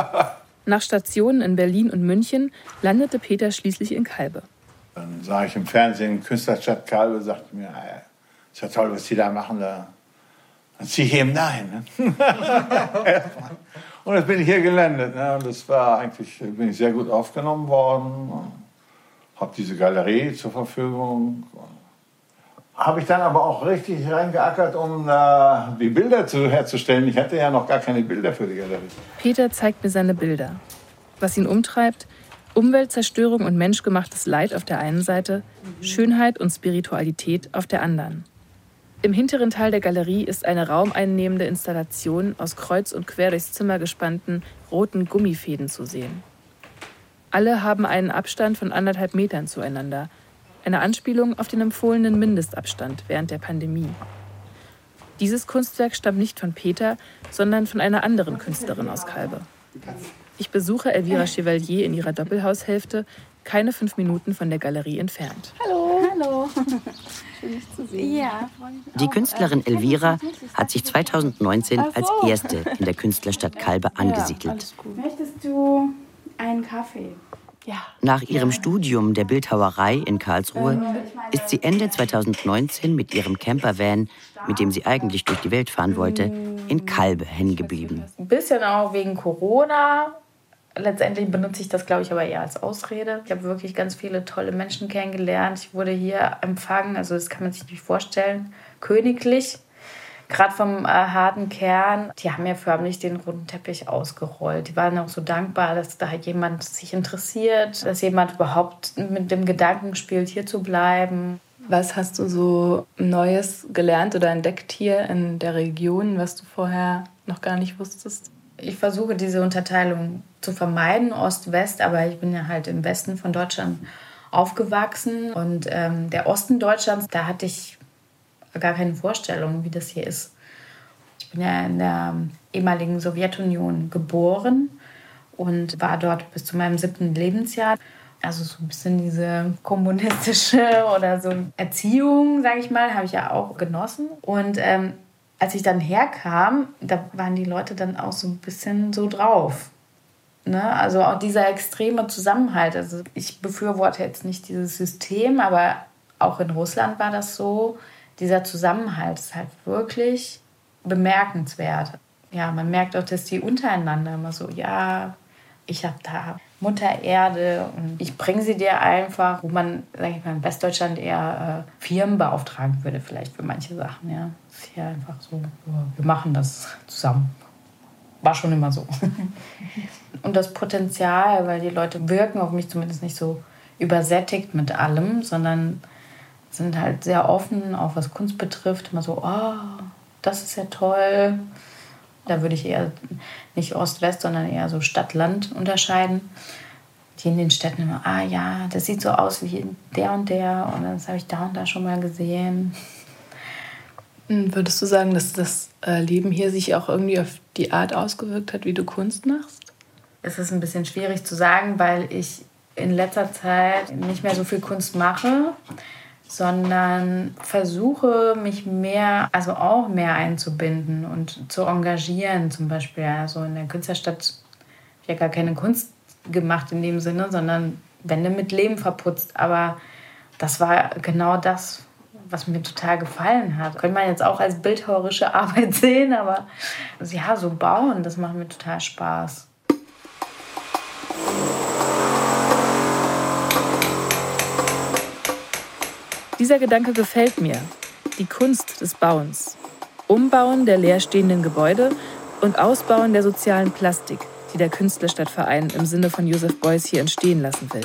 Nach Stationen in Berlin und München landete Peter schließlich in Kalbe. Dann sah ich im Fernsehen Künstlerstadt Kalbe, sagte mir, ah, ist ja toll, was die da machen. Da. Dann ziehe ich eben dahin. Ne? und jetzt bin ich hier gelandet. Ne? Und das war eigentlich, bin ich sehr gut aufgenommen worden. Habe diese Galerie zur Verfügung. Habe ich dann aber auch richtig reingeackert, um äh, die Bilder zu, herzustellen. Ich hatte ja noch gar keine Bilder für die Galerie. Peter zeigt mir seine Bilder. Was ihn umtreibt, Umweltzerstörung und menschgemachtes Leid auf der einen Seite, Schönheit und Spiritualität auf der anderen. Im hinteren Teil der Galerie ist eine raumeinnehmende Installation aus kreuz und quer durchs Zimmer gespannten roten Gummifäden zu sehen. Alle haben einen Abstand von anderthalb Metern zueinander, eine Anspielung auf den empfohlenen Mindestabstand während der Pandemie. Dieses Kunstwerk stammt nicht von Peter, sondern von einer anderen Künstlerin aus Kalbe. Ich besuche Elvira Chevalier in ihrer Doppelhaushälfte, keine fünf Minuten von der Galerie entfernt. Hallo. Hallo. Schön, dich zu sehen. Ja. Die Künstlerin Elvira hat sich 2019 als erste in der Künstlerstadt Kalbe angesiedelt. Möchtest du einen Kaffee? Ja. Nach ihrem Studium der Bildhauerei in Karlsruhe ist sie Ende 2019 mit ihrem Campervan, mit dem sie eigentlich durch die Welt fahren wollte, in Kalbe hängen geblieben. Ein bisschen auch wegen Corona. Letztendlich benutze ich das, glaube ich, aber eher als Ausrede. Ich habe wirklich ganz viele tolle Menschen kennengelernt. Ich wurde hier empfangen, also das kann man sich nicht vorstellen, königlich. Gerade vom äh, harten Kern, die haben ja förmlich den roten Teppich ausgerollt. Die waren auch so dankbar, dass da jemand sich interessiert, dass jemand überhaupt mit dem Gedanken spielt, hier zu bleiben. Was hast du so Neues gelernt oder entdeckt hier in der Region, was du vorher noch gar nicht wusstest? Ich versuche diese Unterteilung zu vermeiden, Ost-West, aber ich bin ja halt im Westen von Deutschland aufgewachsen und ähm, der Osten Deutschlands, da hatte ich gar keine Vorstellung, wie das hier ist. Ich bin ja in der ehemaligen Sowjetunion geboren und war dort bis zu meinem siebten Lebensjahr. also so ein bisschen diese kommunistische oder so Erziehung, sage ich mal, habe ich ja auch genossen. Und ähm, als ich dann herkam, da waren die Leute dann auch so ein bisschen so drauf. Ne? Also auch dieser extreme Zusammenhalt. Also ich befürworte jetzt nicht dieses System, aber auch in Russland war das so. Dieser Zusammenhalt ist halt wirklich bemerkenswert. Ja, man merkt auch, dass die untereinander immer so, ja, ich habe da Mutter Erde und ich bringe sie dir einfach, wo man, sage ich mal, in Westdeutschland eher äh, Firmen beauftragen würde, vielleicht für manche Sachen. Ja, das ist hier einfach so, wir machen das zusammen. War schon immer so. und das Potenzial, weil die Leute wirken auf mich zumindest nicht so übersättigt mit allem, sondern sind halt sehr offen, auch was Kunst betrifft. Immer so, oh, das ist ja toll. Da würde ich eher nicht Ost-West, sondern eher so Stadt-Land unterscheiden. Die in den Städten immer, ah ja, das sieht so aus wie der und der und das habe ich da und da schon mal gesehen. Hm, würdest du sagen, dass das äh, Leben hier sich auch irgendwie auf die Art ausgewirkt hat, wie du Kunst machst? Es ist ein bisschen schwierig zu sagen, weil ich in letzter Zeit nicht mehr so viel Kunst mache sondern versuche mich mehr, also auch mehr einzubinden und zu engagieren. Zum Beispiel also in der Künstlerstadt habe ich ja gar keine Kunst gemacht in dem Sinne, sondern Wände mit Leben verputzt. Aber das war genau das, was mir total gefallen hat. Könnte man jetzt auch als bildhauerische Arbeit sehen, aber ja, so bauen, das macht mir total Spaß. Dieser Gedanke gefällt mir. Die Kunst des Bauens. Umbauen der leerstehenden Gebäude und Ausbauen der sozialen Plastik, die der Künstlerstadtverein im Sinne von Joseph Beuys hier entstehen lassen will.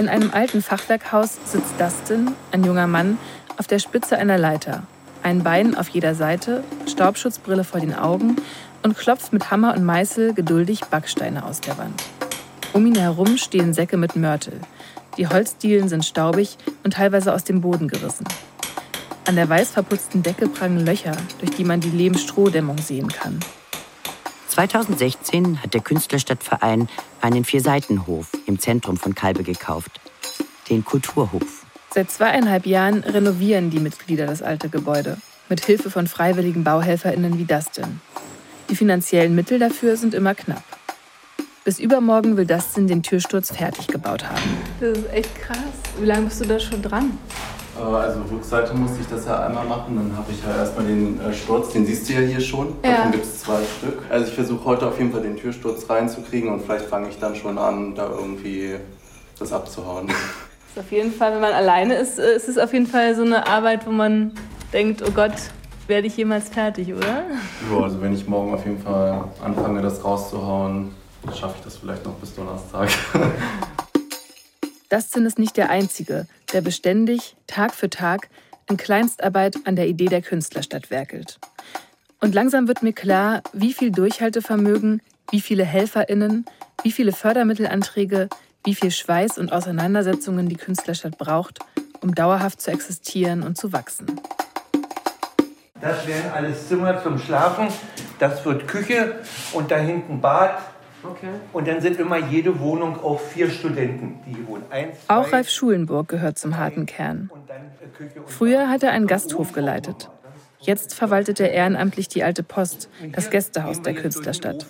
In einem alten Fachwerkhaus sitzt Dustin, ein junger Mann, auf der Spitze einer Leiter, ein Bein auf jeder Seite, Staubschutzbrille vor den Augen und klopft mit Hammer und Meißel geduldig Backsteine aus der Wand. Um ihn herum stehen Säcke mit Mörtel, die Holzdielen sind staubig und teilweise aus dem Boden gerissen. An der weiß verputzten Decke prangen Löcher, durch die man die Lehmstrohdämmung sehen kann. 2016 hat der Künstlerstadtverein einen Vierseitenhof im Zentrum von Kalbe gekauft. Den Kulturhof. Seit zweieinhalb Jahren renovieren die Mitglieder das alte Gebäude. Mit Hilfe von freiwilligen BauhelferInnen wie Dustin. Die finanziellen Mittel dafür sind immer knapp. Bis übermorgen will Dustin den Türsturz fertig gebaut haben. Das ist echt krass. Wie lange bist du da schon dran? Äh, also Rückseite musste ich das ja einmal machen, dann habe ich ja erstmal den äh, Sturz, den siehst du ja hier schon. Ja. Davon gibt es zwei Stück. Also ich versuche heute auf jeden Fall den Türsturz reinzukriegen und vielleicht fange ich dann schon an, da irgendwie das abzuhauen. Das ist auf jeden Fall, wenn man alleine ist, äh, ist es auf jeden Fall so eine Arbeit, wo man denkt, oh Gott, werde ich jemals fertig, oder? Ja, also wenn ich morgen auf jeden Fall anfange, das rauszuhauen, schaffe ich das vielleicht noch bis Donnerstag. Dustin ist nicht der Einzige, der beständig, Tag für Tag, in Kleinstarbeit an der Idee der Künstlerstadt werkelt. Und langsam wird mir klar, wie viel Durchhaltevermögen, wie viele HelferInnen, wie viele Fördermittelanträge, wie viel Schweiß und Auseinandersetzungen die Künstlerstadt braucht, um dauerhaft zu existieren und zu wachsen. Das wären alles Zimmer zum Schlafen, das wird Küche und da hinten Bad, Okay. Und dann sind immer jede Wohnung auf vier Studenten, die hier wohnen. Eins, zwei, Auch Ralf Schulenburg gehört zum harten Kern. Äh, Früher hat er einen Gasthof geleitet. Jetzt verwaltet er ehrenamtlich die alte Post, das Gästehaus der Künstlerstadt.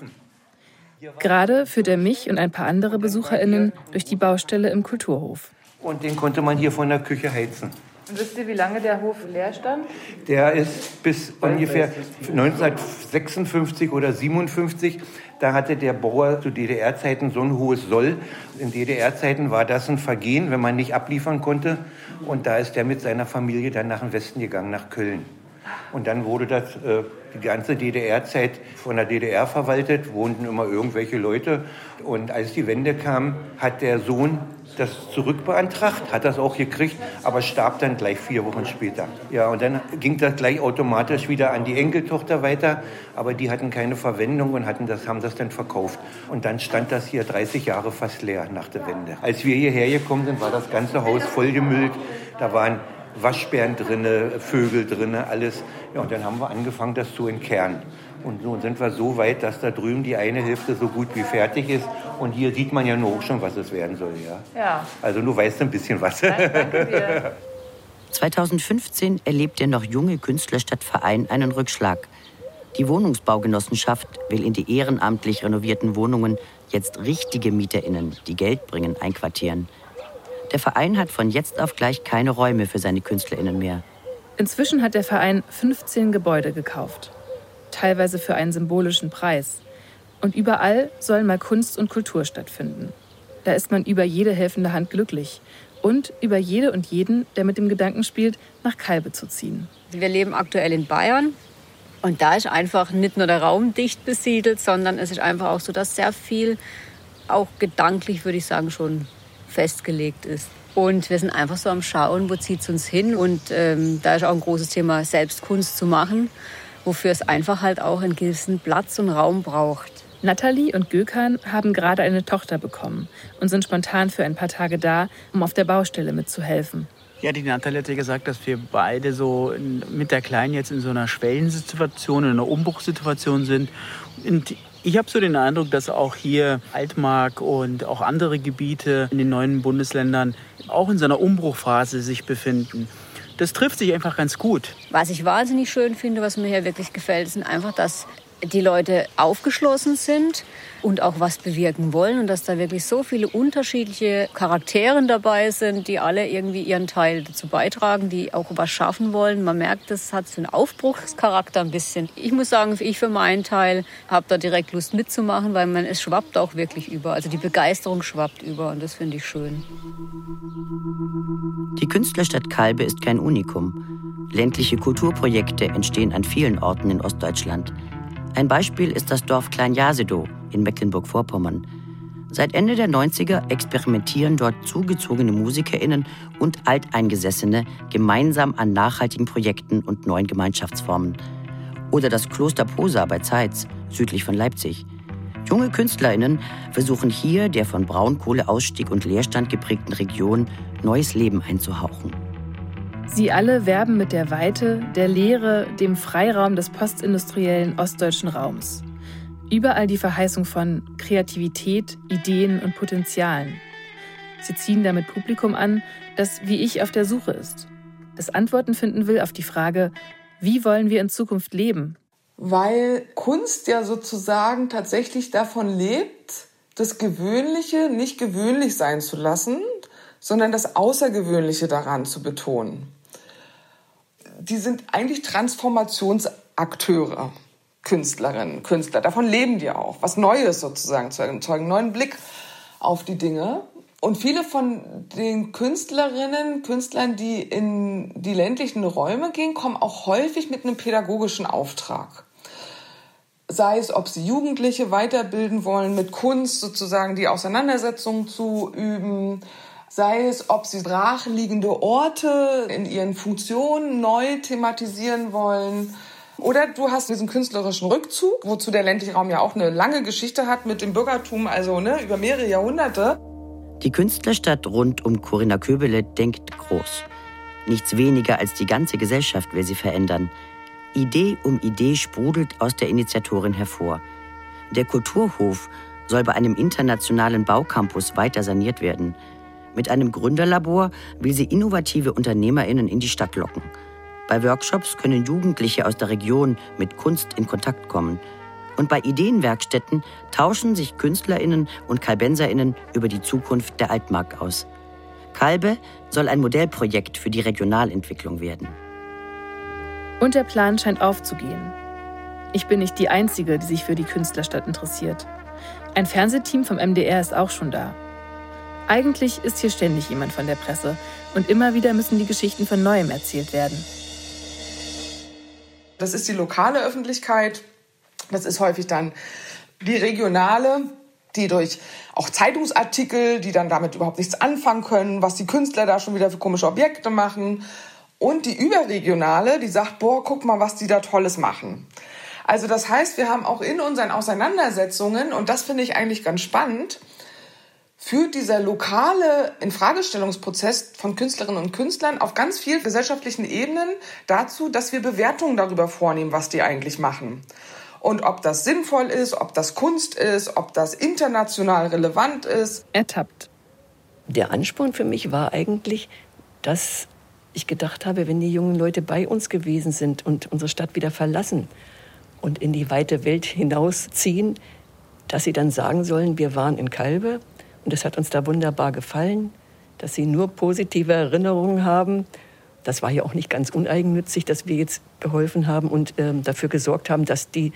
Gerade führt er mich und ein paar andere BesucherInnen durch die Baustelle im Kulturhof. Und den konnte man hier von der Küche heizen. Und wisst ihr, wie lange der Hof leer stand? Der ist bis ungefähr 1956 oder 57. Da hatte der Bauer zu DDR-Zeiten so ein hohes Soll. In DDR-Zeiten war das ein Vergehen, wenn man nicht abliefern konnte. Und da ist der mit seiner Familie dann nach dem Westen gegangen, nach Köln. Und dann wurde das äh, die ganze DDR-Zeit von der DDR verwaltet, wohnten immer irgendwelche Leute. Und als die Wende kam, hat der Sohn das zurückbeantragt, hat das auch gekriegt, aber starb dann gleich vier Wochen später. Ja, und dann ging das gleich automatisch wieder an die Enkeltochter weiter, aber die hatten keine Verwendung und hatten das, haben das dann verkauft. Und dann stand das hier 30 Jahre fast leer nach der Wende. Als wir hierher gekommen sind, war das ganze Haus vollgemüllt. Da waren Waschbären drinne, Vögel drinne, alles. Ja, und dann haben wir angefangen, das zu entkernen. Und nun sind wir so weit, dass da drüben die eine Hälfte so gut wie fertig ist. Und hier sieht man ja nur auch schon, was es werden soll. Ja. Ja. Also du weißt ein bisschen was. Danke dir. 2015 erlebt der noch junge Künstlerstadtverein einen Rückschlag. Die Wohnungsbaugenossenschaft will in die ehrenamtlich renovierten Wohnungen jetzt richtige MieterInnen, die Geld bringen, einquartieren. Der Verein hat von jetzt auf gleich keine Räume für seine KünstlerInnen mehr. Inzwischen hat der Verein 15 Gebäude gekauft. Teilweise für einen symbolischen Preis. Und überall soll mal Kunst und Kultur stattfinden. Da ist man über jede helfende Hand glücklich. Und über jede und jeden, der mit dem Gedanken spielt, nach Kalbe zu ziehen. Wir leben aktuell in Bayern. Und da ist einfach nicht nur der Raum dicht besiedelt, sondern es ist einfach auch so, dass sehr viel, auch gedanklich würde ich sagen, schon festgelegt ist. Und wir sind einfach so am Schauen, wo zieht es uns hin. Und ähm, da ist auch ein großes Thema, Selbstkunst zu machen, wofür es einfach halt auch einen gewissen Platz und Raum braucht. Nathalie und Gökhan haben gerade eine Tochter bekommen und sind spontan für ein paar Tage da, um auf der Baustelle mitzuhelfen. Ja, die Nathalie hat ja gesagt, dass wir beide so mit der Kleinen jetzt in so einer Schwellensituation, in einer Umbruchssituation sind. Und ich habe so den Eindruck, dass auch hier Altmark und auch andere Gebiete in den neuen Bundesländern auch in so einer Umbruchphase sich befinden. Das trifft sich einfach ganz gut. Was ich wahnsinnig schön finde, was mir hier wirklich gefällt, sind einfach, dass die Leute aufgeschlossen sind und auch was bewirken wollen und dass da wirklich so viele unterschiedliche Charaktere dabei sind, die alle irgendwie ihren Teil dazu beitragen, die auch was schaffen wollen. Man merkt, das hat so einen Aufbruchscharakter ein bisschen. Ich muss sagen, ich für meinen Teil habe da direkt Lust mitzumachen, weil man es schwappt auch wirklich über. Also die Begeisterung schwappt über und das finde ich schön. Die Künstlerstadt Kalbe ist kein Unikum. Ländliche Kulturprojekte entstehen an vielen Orten in Ostdeutschland. Ein Beispiel ist das Dorf Klein-Jasedow in Mecklenburg-Vorpommern. Seit Ende der 90er experimentieren dort zugezogene MusikerInnen und Alteingesessene gemeinsam an nachhaltigen Projekten und neuen Gemeinschaftsformen. Oder das Kloster Posa bei Zeitz, südlich von Leipzig. Junge KünstlerInnen versuchen hier der von Braunkohleausstieg und Leerstand geprägten Region neues Leben einzuhauchen. Sie alle werben mit der Weite, der Leere, dem Freiraum des postindustriellen ostdeutschen Raums. Überall die Verheißung von Kreativität, Ideen und Potenzialen. Sie ziehen damit Publikum an, das wie ich auf der Suche ist, das Antworten finden will auf die Frage, wie wollen wir in Zukunft leben? Weil Kunst ja sozusagen tatsächlich davon lebt, das Gewöhnliche nicht gewöhnlich sein zu lassen, sondern das Außergewöhnliche daran zu betonen die sind eigentlich Transformationsakteure, Künstlerinnen, Künstler. Davon leben die auch. Was Neues sozusagen zu erzeugen, neuen Blick auf die Dinge. Und viele von den Künstlerinnen, Künstlern, die in die ländlichen Räume gehen, kommen auch häufig mit einem pädagogischen Auftrag. Sei es, ob sie Jugendliche weiterbilden wollen, mit Kunst sozusagen die Auseinandersetzung zu üben, sei es, ob sie brachliegende Orte in ihren Funktionen neu thematisieren wollen. Oder du hast diesen künstlerischen Rückzug, wozu der ländliche Raum ja auch eine lange Geschichte hat mit dem Bürgertum, also ne, über mehrere Jahrhunderte. Die Künstlerstadt rund um Corinna Köbele denkt groß. Nichts weniger als die ganze Gesellschaft will sie verändern. Idee um Idee sprudelt aus der Initiatorin hervor. Der Kulturhof soll bei einem internationalen Baucampus weiter saniert werden. Mit einem Gründerlabor will sie innovative UnternehmerInnen in die Stadt locken. Bei Workshops können Jugendliche aus der Region mit Kunst in Kontakt kommen. Und bei Ideenwerkstätten tauschen sich KünstlerInnen und KalbenserInnen über die Zukunft der Altmark aus. Kalbe soll ein Modellprojekt für die Regionalentwicklung werden. Und der Plan scheint aufzugehen. Ich bin nicht die Einzige, die sich für die Künstlerstadt interessiert. Ein Fernsehteam vom MDR ist auch schon da. Eigentlich ist hier ständig jemand von der Presse und immer wieder müssen die Geschichten von neuem erzählt werden. Das ist die lokale Öffentlichkeit, das ist häufig dann die regionale, die durch auch Zeitungsartikel, die dann damit überhaupt nichts anfangen können, was die Künstler da schon wieder für komische Objekte machen. Und die überregionale, die sagt, boah, guck mal, was die da Tolles machen. Also das heißt, wir haben auch in unseren Auseinandersetzungen, und das finde ich eigentlich ganz spannend, führt dieser lokale Infragestellungsprozess von Künstlerinnen und Künstlern auf ganz vielen gesellschaftlichen Ebenen dazu, dass wir Bewertungen darüber vornehmen, was die eigentlich machen. und ob das sinnvoll ist, ob das Kunst ist, ob das international relevant ist. Ertappt. Der Ansporn für mich war eigentlich, dass ich gedacht habe, wenn die jungen Leute bei uns gewesen sind und unsere Stadt wieder verlassen und in die weite Welt hinausziehen, dass sie dann sagen sollen, wir waren in Kalbe und es hat uns da wunderbar gefallen, dass sie nur positive Erinnerungen haben. Das war ja auch nicht ganz uneigennützig, dass wir jetzt geholfen haben und ähm, dafür gesorgt haben, dass die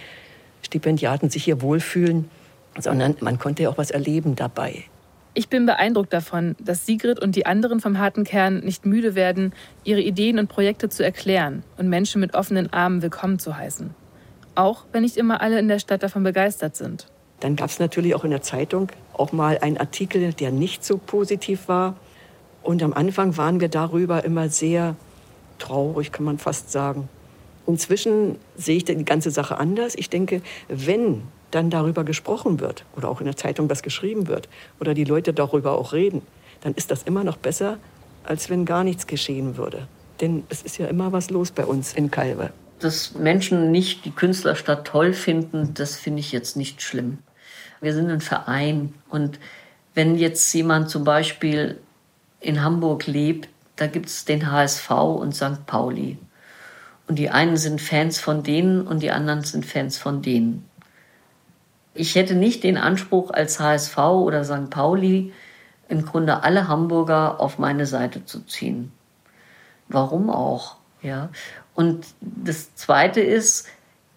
Stipendiaten sich hier wohlfühlen, sondern man konnte ja auch was erleben dabei. Ich bin beeindruckt davon, dass Sigrid und die anderen vom harten Kern nicht müde werden, ihre Ideen und Projekte zu erklären und Menschen mit offenen Armen willkommen zu heißen. Auch wenn nicht immer alle in der Stadt davon begeistert sind. Dann gab es natürlich auch in der Zeitung auch mal einen Artikel, der nicht so positiv war. Und am Anfang waren wir darüber immer sehr traurig, kann man fast sagen. Inzwischen sehe ich die ganze Sache anders. Ich denke, wenn dann darüber gesprochen wird oder auch in der Zeitung das geschrieben wird oder die Leute darüber auch reden, dann ist das immer noch besser, als wenn gar nichts geschehen würde. Denn es ist ja immer was los bei uns in Kalbe. Dass Menschen nicht die Künstlerstadt toll finden, das finde ich jetzt nicht schlimm. Wir sind ein Verein und wenn jetzt jemand zum Beispiel in Hamburg lebt, da gibt es den HSV und St. Pauli. Und die einen sind Fans von denen und die anderen sind Fans von denen. Ich hätte nicht den Anspruch als HSV oder St. Pauli im Grunde alle Hamburger auf meine Seite zu ziehen. Warum auch? Ja. Und das zweite ist,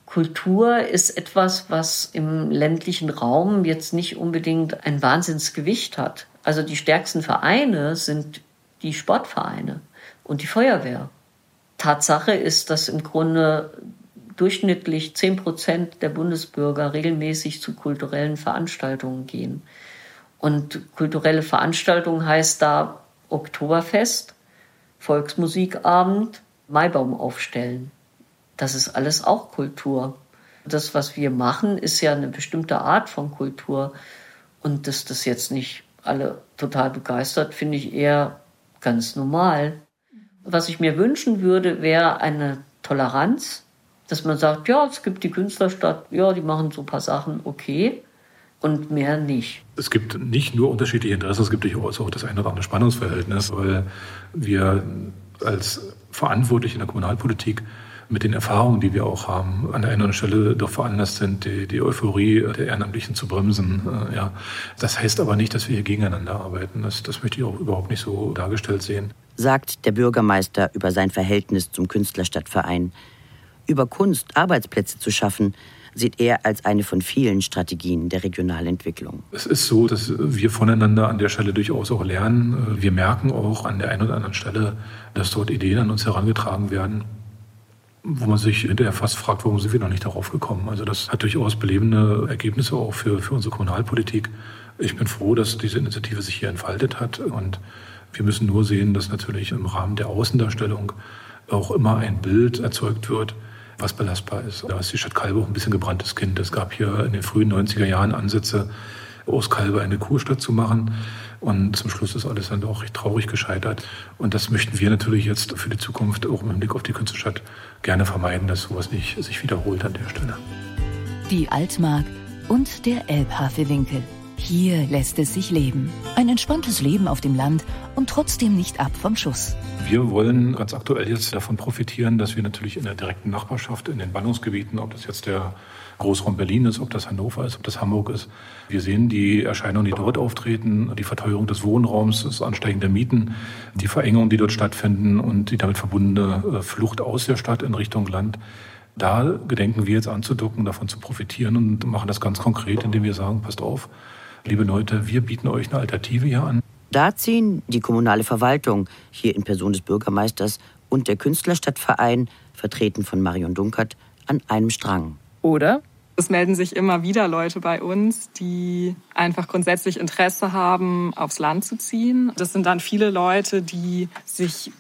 Kultur ist etwas, was im ländlichen Raum jetzt nicht unbedingt ein Wahnsinnsgewicht hat. Also die stärksten Vereine sind die Sportvereine und die Feuerwehr. Tatsache ist, dass im Grunde durchschnittlich 10 Prozent der Bundesbürger regelmäßig zu kulturellen Veranstaltungen gehen. Und kulturelle Veranstaltungen heißt da Oktoberfest, Volksmusikabend, Maibaum aufstellen. Das ist alles auch Kultur. Das, was wir machen, ist ja eine bestimmte Art von Kultur. Und dass das jetzt nicht alle total begeistert, finde ich eher ganz normal. Was ich mir wünschen würde, wäre eine Toleranz dass man sagt, ja, es gibt die Künstlerstadt, ja, die machen so ein paar Sachen, okay, und mehr nicht. Es gibt nicht nur unterschiedliche Interessen, es gibt durchaus auch das eine oder andere Spannungsverhältnis, weil wir als Verantwortliche in der Kommunalpolitik mit den Erfahrungen, die wir auch haben, an der einen oder anderen Stelle doch veranlasst sind, die, die Euphorie der Ehrenamtlichen zu bremsen. Äh, ja. Das heißt aber nicht, dass wir hier gegeneinander arbeiten. Das, das möchte ich auch überhaupt nicht so dargestellt sehen. Sagt der Bürgermeister über sein Verhältnis zum Künstlerstadtverein über Kunst Arbeitsplätze zu schaffen, sieht er als eine von vielen Strategien der Regionalentwicklung. Es ist so, dass wir voneinander an der Stelle durchaus auch lernen. Wir merken auch an der einen oder anderen Stelle, dass dort Ideen an uns herangetragen werden, wo man sich hinterher fast fragt, warum sind wir noch nicht darauf gekommen. Also das hat durchaus belebende Ergebnisse auch für, für unsere Kommunalpolitik. Ich bin froh, dass diese Initiative sich hier entfaltet hat und wir müssen nur sehen, dass natürlich im Rahmen der Außendarstellung auch immer ein Bild erzeugt wird, was belastbar ist. Da ist die Stadt Kalbe auch ein bisschen gebranntes Kind. Es gab hier in den frühen 90er Jahren Ansätze, aus Kalbe eine Kurstadt zu machen. Und zum Schluss ist alles dann auch recht traurig gescheitert. Und das möchten wir natürlich jetzt für die Zukunft auch im Blick auf die Künstlerstadt gerne vermeiden, dass sowas nicht sich wiederholt an der Stelle. Die Altmark und der Elbhafewinkel. Hier lässt es sich leben. Ein entspanntes Leben auf dem Land und trotzdem nicht ab vom Schuss. Wir wollen ganz aktuell jetzt davon profitieren, dass wir natürlich in der direkten Nachbarschaft, in den Ballungsgebieten, ob das jetzt der Großraum Berlin ist, ob das Hannover ist, ob das Hamburg ist. Wir sehen die Erscheinungen, die dort auftreten, die Verteuerung des Wohnraums, das Ansteigen der Mieten, die Verengungen, die dort stattfinden und die damit verbundene äh, Flucht aus der Stadt in Richtung Land. Da gedenken wir jetzt anzudocken, davon zu profitieren und machen das ganz konkret, indem wir sagen, passt auf, liebe Leute, wir bieten euch eine Alternative hier an. Da ziehen die kommunale Verwaltung, hier in Person des Bürgermeisters, und der Künstlerstadtverein, vertreten von Marion Dunkert, an einem Strang. Oder? Es melden sich immer wieder Leute bei uns, die einfach grundsätzlich Interesse haben, aufs Land zu ziehen. Das sind dann viele Leute, die sich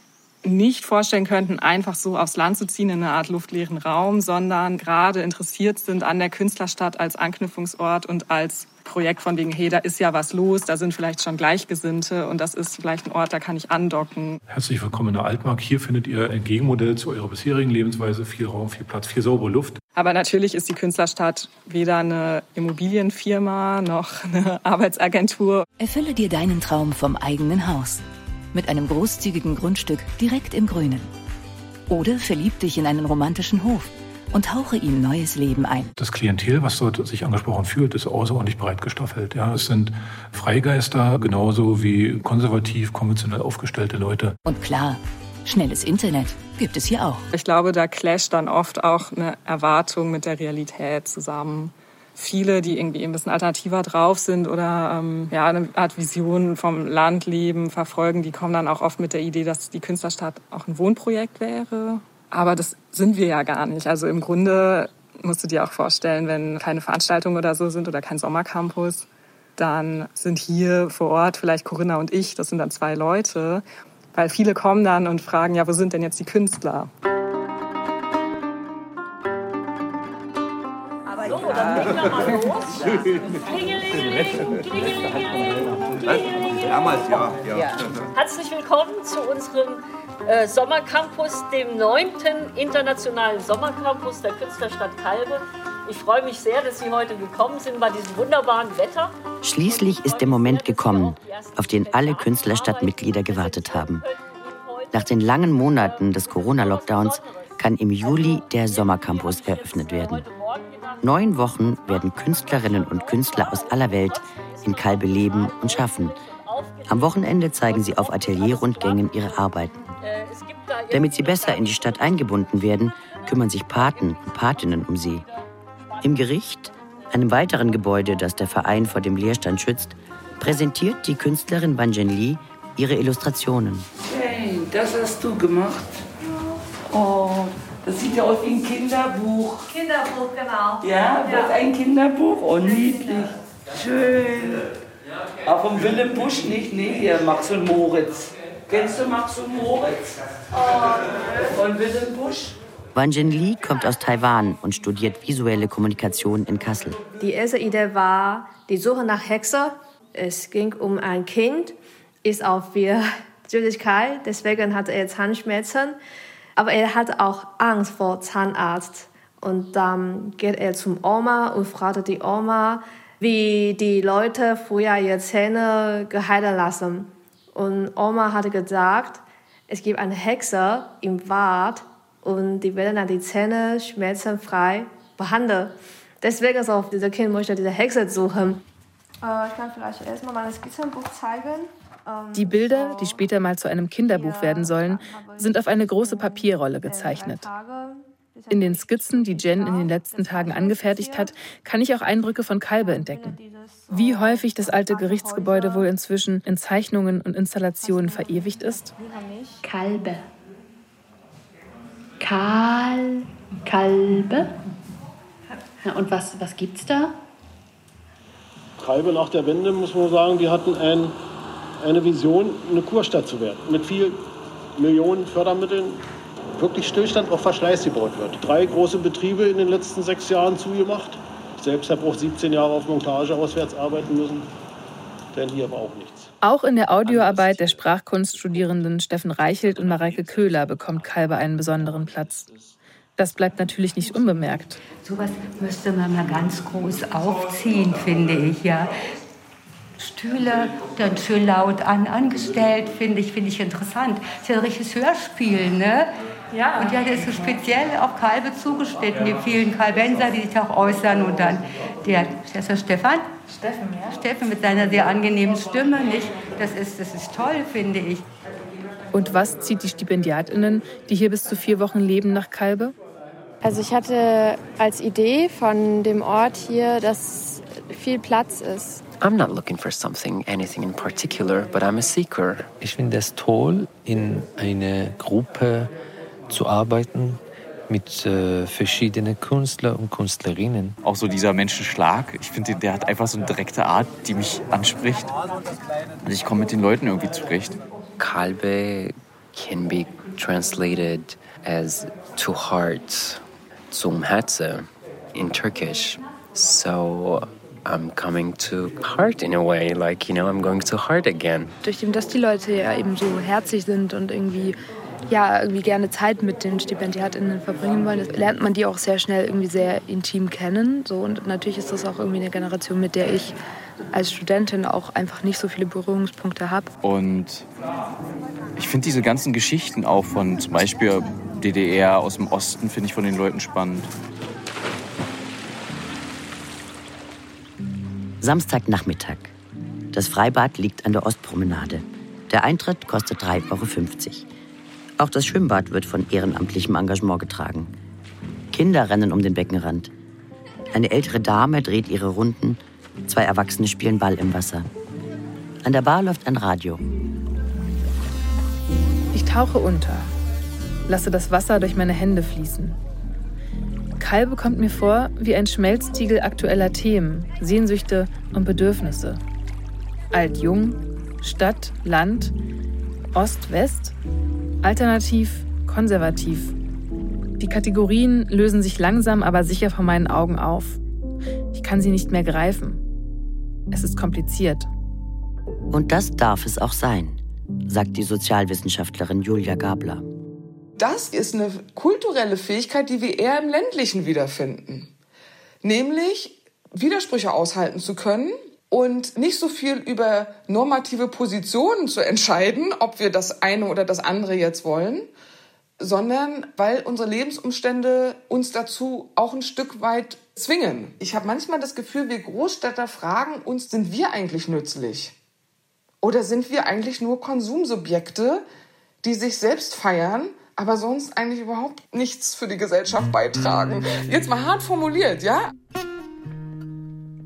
nicht vorstellen könnten, einfach so aufs Land zu ziehen in eine Art luftleeren Raum, sondern gerade interessiert sind an der Künstlerstadt als Anknüpfungsort und als Projekt von wegen, hey, da ist ja was los, da sind vielleicht schon Gleichgesinnte und das ist vielleicht ein Ort, da kann ich andocken. Herzlich willkommen in der Altmark. Hier findet ihr ein Gegenmodell zu eurer bisherigen Lebensweise. Viel Raum, viel Platz, viel saubere Luft. Aber natürlich ist die Künstlerstadt weder eine Immobilienfirma noch eine Arbeitsagentur. Erfülle dir deinen Traum vom eigenen Haus. Mit einem großzügigen Grundstück direkt im Grünen. Oder verlieb dich in einen romantischen Hof und tauche ihm neues Leben ein. Das Klientel, was dort sich angesprochen fühlt, ist außerordentlich breit gestaffelt. Ja, es sind Freigeister, genauso wie konservativ, konventionell aufgestellte Leute. Und klar, schnelles Internet gibt es hier auch. Ich glaube, da clasht dann oft auch eine Erwartung mit der Realität zusammen. Viele, die irgendwie ein bisschen alternativer drauf sind oder ähm, ja, eine Art Vision vom Landleben verfolgen, die kommen dann auch oft mit der Idee, dass die Künstlerstadt auch ein Wohnprojekt wäre. Aber das sind wir ja gar nicht. Also im Grunde musst du dir auch vorstellen, wenn keine Veranstaltungen oder so sind oder kein Sommercampus, dann sind hier vor Ort vielleicht Corinna und ich, das sind dann zwei Leute. Weil viele kommen dann und fragen, ja, wo sind denn jetzt die Künstler? Aber so, dann legen wir mal los. Damals, ja. ja. Herzlich willkommen zu unserem äh, Sommercampus, dem neunten internationalen Sommercampus der Künstlerstadt Kalbe. Ich freue mich sehr, dass Sie heute gekommen sind bei diesem wunderbaren Wetter. Schließlich ist der Moment gekommen, auf den alle Künstlerstadtmitglieder gewartet haben. Nach den langen Monaten des Corona-Lockdowns kann im Juli der Sommercampus eröffnet werden. Neun Wochen werden Künstlerinnen und Künstler aus aller Welt in Kalbe leben und schaffen. Am Wochenende zeigen sie auf Atelierrundgängen ihre Arbeiten. Damit sie besser in die Stadt eingebunden werden, kümmern sich Paten und Patinnen um sie. Im Gericht, einem weiteren Gebäude, das der Verein vor dem Leerstand schützt, präsentiert die Künstlerin Banjen Lee ihre Illustrationen. Hey, das hast du gemacht? Oh, das sieht ja aus wie ein Kinderbuch. Kinderbuch, genau. Ja, das ist ein Kinderbuch. Oh, niedlich. Schön. Aber vom Willem Busch nicht, nee, hier, Max und Moritz. Kennst du Max und Moritz? Oh, von Willem Busch? Wanjin Lee kommt aus Taiwan und studiert visuelle Kommunikation in Kassel. Die erste Idee war die Suche nach Hexe. Es ging um ein Kind, ist auf Süßigkeit, deswegen hatte er Zahnschmerzen. Aber er hatte auch Angst vor Zahnarzt. Und dann geht er zum Oma und fragt die Oma, wie die Leute früher ihre Zähne geheilen lassen. Und Oma hatte gesagt, es gibt eine Hexe im Wald und die werden dann die Zähne schmerzenfrei behandeln. Deswegen so, dieser Kind möchte diese Hexe suchen. Äh, ich kann vielleicht erstmal mein Skizzenbuch zeigen. Ähm, Die Bilder, die später mal zu einem Kinderbuch werden sollen, sind auf eine große Papierrolle gezeichnet. In den Skizzen, die Jen in den letzten Tagen angefertigt hat, kann ich auch Eindrücke von Kalbe entdecken. Wie häufig das alte Gerichtsgebäude wohl inzwischen in Zeichnungen und Installationen verewigt ist? Kalbe. Kal, Kalbe. Und was, was gibt's da? Kalbe nach der Wende, muss man sagen, die hatten ein, eine Vision, eine Kurstadt zu werden. Mit viel Millionen Fördermitteln wirklich Stillstand auf Verschleiß gebaut wird. Drei große Betriebe in den letzten sechs Jahren zugemacht. Ich selbst habe auch 17 Jahre auf Montage auswärts arbeiten müssen, denn hier war auch nichts. Auch in der Audioarbeit der Sprachkunststudierenden Steffen Reichelt und Mareike Köhler bekommt Kalbe einen besonderen Platz. Das bleibt natürlich nicht unbemerkt. Sowas müsste man mal ganz groß aufziehen, finde ich, ja. Stühle dann schön laut an, angestellt, finde ich, finde ich interessant. Das ist ja ein richtiges Hörspiel, ne? Ja. Und ja, der ist so speziell auf Kalbe zugeschnitten, die vielen Kalbenser, die sich auch äußern und dann der, ist das der Stefan? Steffen, ja. Steffen mit seiner sehr angenehmen Stimme, nicht? Das ist, das ist toll, finde ich. Und was zieht die Stipendiatinnen, die hier bis zu vier Wochen leben, nach Kalbe? Also ich hatte als Idee von dem Ort hier, dass viel Platz ist. I'm not looking for something, anything in particular, but I'm a seeker. Ich finde es toll, in einer Gruppe zu arbeiten mit äh, verschiedenen Künstlern und Künstlerinnen. Auch so dieser Menschenschlag, ich finde, der hat einfach so eine direkte Art, die mich anspricht. Und ich komme mit den Leuten irgendwie zurecht. Kalbe can be translated as to heart, zum Herzen in Turkish. So I'm coming to heart in a way, like, you know, I'm going to heart again. Durch dem, dass die Leute ja eben so herzig sind und irgendwie ja, irgendwie gerne Zeit mit den StipendiatInnen verbringen wollen, das lernt man die auch sehr schnell irgendwie sehr intim kennen. So, und natürlich ist das auch irgendwie eine Generation, mit der ich als Studentin auch einfach nicht so viele Berührungspunkte habe. Und ich finde diese ganzen Geschichten auch von zum Beispiel DDR aus dem Osten, finde ich von den Leuten spannend. Samstagnachmittag. Das Freibad liegt an der Ostpromenade. Der Eintritt kostet 3,50 Euro. Auch das Schwimmbad wird von ehrenamtlichem Engagement getragen. Kinder rennen um den Beckenrand. Eine ältere Dame dreht ihre Runden. Zwei Erwachsene spielen Ball im Wasser. An der Bar läuft ein Radio. Ich tauche unter, lasse das Wasser durch meine Hände fließen. Kalbe kommt mir vor wie ein Schmelztiegel aktueller Themen, Sehnsüchte und Bedürfnisse. Alt-Jung, Stadt, Land, Ost, West, alternativ, konservativ. Die Kategorien lösen sich langsam aber sicher vor meinen Augen auf. Ich kann sie nicht mehr greifen. Es ist kompliziert. Und das darf es auch sein, sagt die Sozialwissenschaftlerin Julia Gabler. Das ist eine kulturelle Fähigkeit, die wir eher im ländlichen wiederfinden. Nämlich Widersprüche aushalten zu können und nicht so viel über normative Positionen zu entscheiden, ob wir das eine oder das andere jetzt wollen, sondern weil unsere Lebensumstände uns dazu auch ein Stück weit zwingen. Ich habe manchmal das Gefühl, wir Großstädter fragen uns, sind wir eigentlich nützlich? Oder sind wir eigentlich nur Konsumsubjekte, die sich selbst feiern, aber sonst eigentlich überhaupt nichts für die Gesellschaft beitragen? Jetzt mal hart formuliert, ja?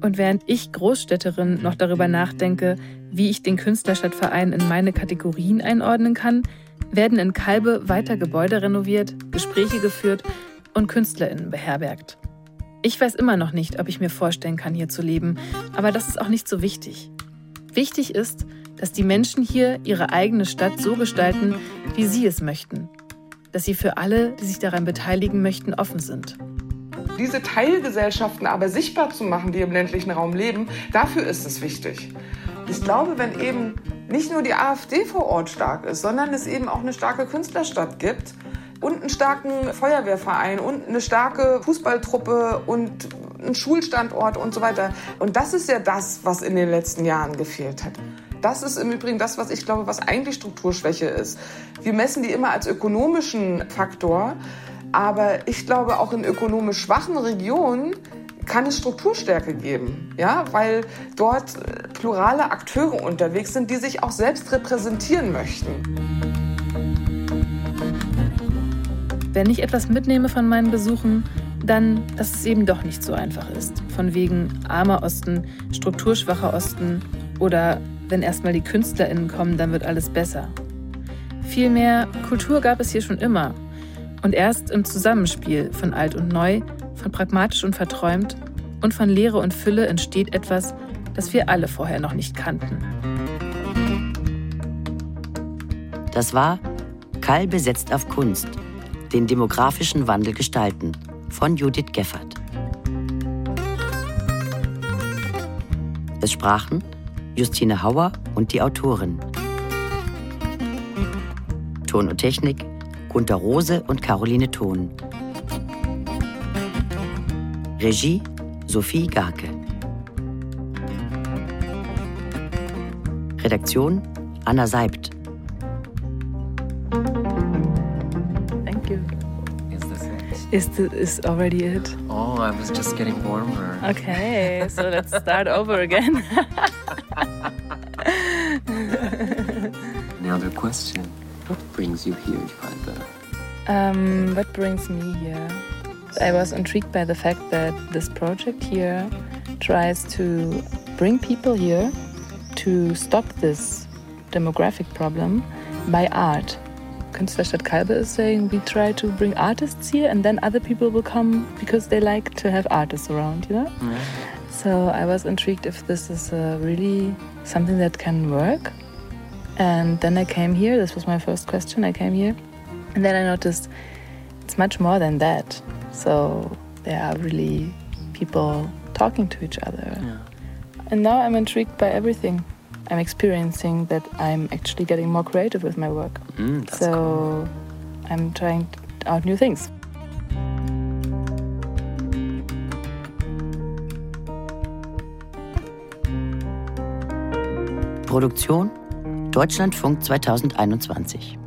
Und während ich Großstädterin noch darüber nachdenke, wie ich den Künstlerstadtverein in meine Kategorien einordnen kann, werden in Kalbe weiter Gebäude renoviert, Gespräche geführt und KünstlerInnen beherbergt. Ich weiß immer noch nicht, ob ich mir vorstellen kann, hier zu leben, aber das ist auch nicht so wichtig. Wichtig ist, dass die Menschen hier ihre eigene Stadt so gestalten, wie sie es möchten. Dass sie für alle, die sich daran beteiligen möchten, offen sind. Diese Teilgesellschaften aber sichtbar zu machen, die im ländlichen Raum leben, dafür ist es wichtig. Ich glaube, wenn eben nicht nur die AfD vor Ort stark ist, sondern es eben auch eine starke Künstlerstadt gibt, und einen starken Feuerwehrverein und eine starke Fußballtruppe und einen Schulstandort und so weiter. Und das ist ja das, was in den letzten Jahren gefehlt hat. Das ist im Übrigen das, was ich glaube, was eigentlich Strukturschwäche ist. Wir messen die immer als ökonomischen Faktor, aber ich glaube, auch in ökonomisch schwachen Regionen kann es Strukturstärke geben, ja, weil dort plurale Akteure unterwegs sind, die sich auch selbst repräsentieren möchten. Wenn ich etwas mitnehme von meinen Besuchen, dann, dass es eben doch nicht so einfach ist. Von wegen armer Osten, strukturschwacher Osten oder wenn erstmal die KünstlerInnen kommen, dann wird alles besser. Vielmehr, Kultur gab es hier schon immer. Und erst im Zusammenspiel von alt und neu, von pragmatisch und verträumt und von Leere und Fülle entsteht etwas, das wir alle vorher noch nicht kannten. Das war Kall besetzt auf Kunst den demografischen Wandel gestalten von Judith Geffert. Es sprachen Justine Hauer und die Autorin. Ton und Technik Gunter Rose und Caroline Thon. Regie Sophie Garke. Redaktion Anna Seibt. Is, the, is already it? Oh, I was just getting warmer. Okay, so let's start over again. Any other question? What brings you here, Johanna? Um, what brings me here? I was intrigued by the fact that this project here tries to bring people here to stop this demographic problem by art. Künstlerstadt Kalbe is saying we try to bring artists here and then other people will come because they like to have artists around, you know? Yeah. So I was intrigued if this is uh, really something that can work. And then I came here, this was my first question. I came here and then I noticed it's much more than that. So there are really people talking to each other. Yeah. And now I'm intrigued by everything. I'm experiencing that I'm actually getting more creative with my work. Mm, so cool. I'm trying out new things. Produktion Deutschlandfunk 2021.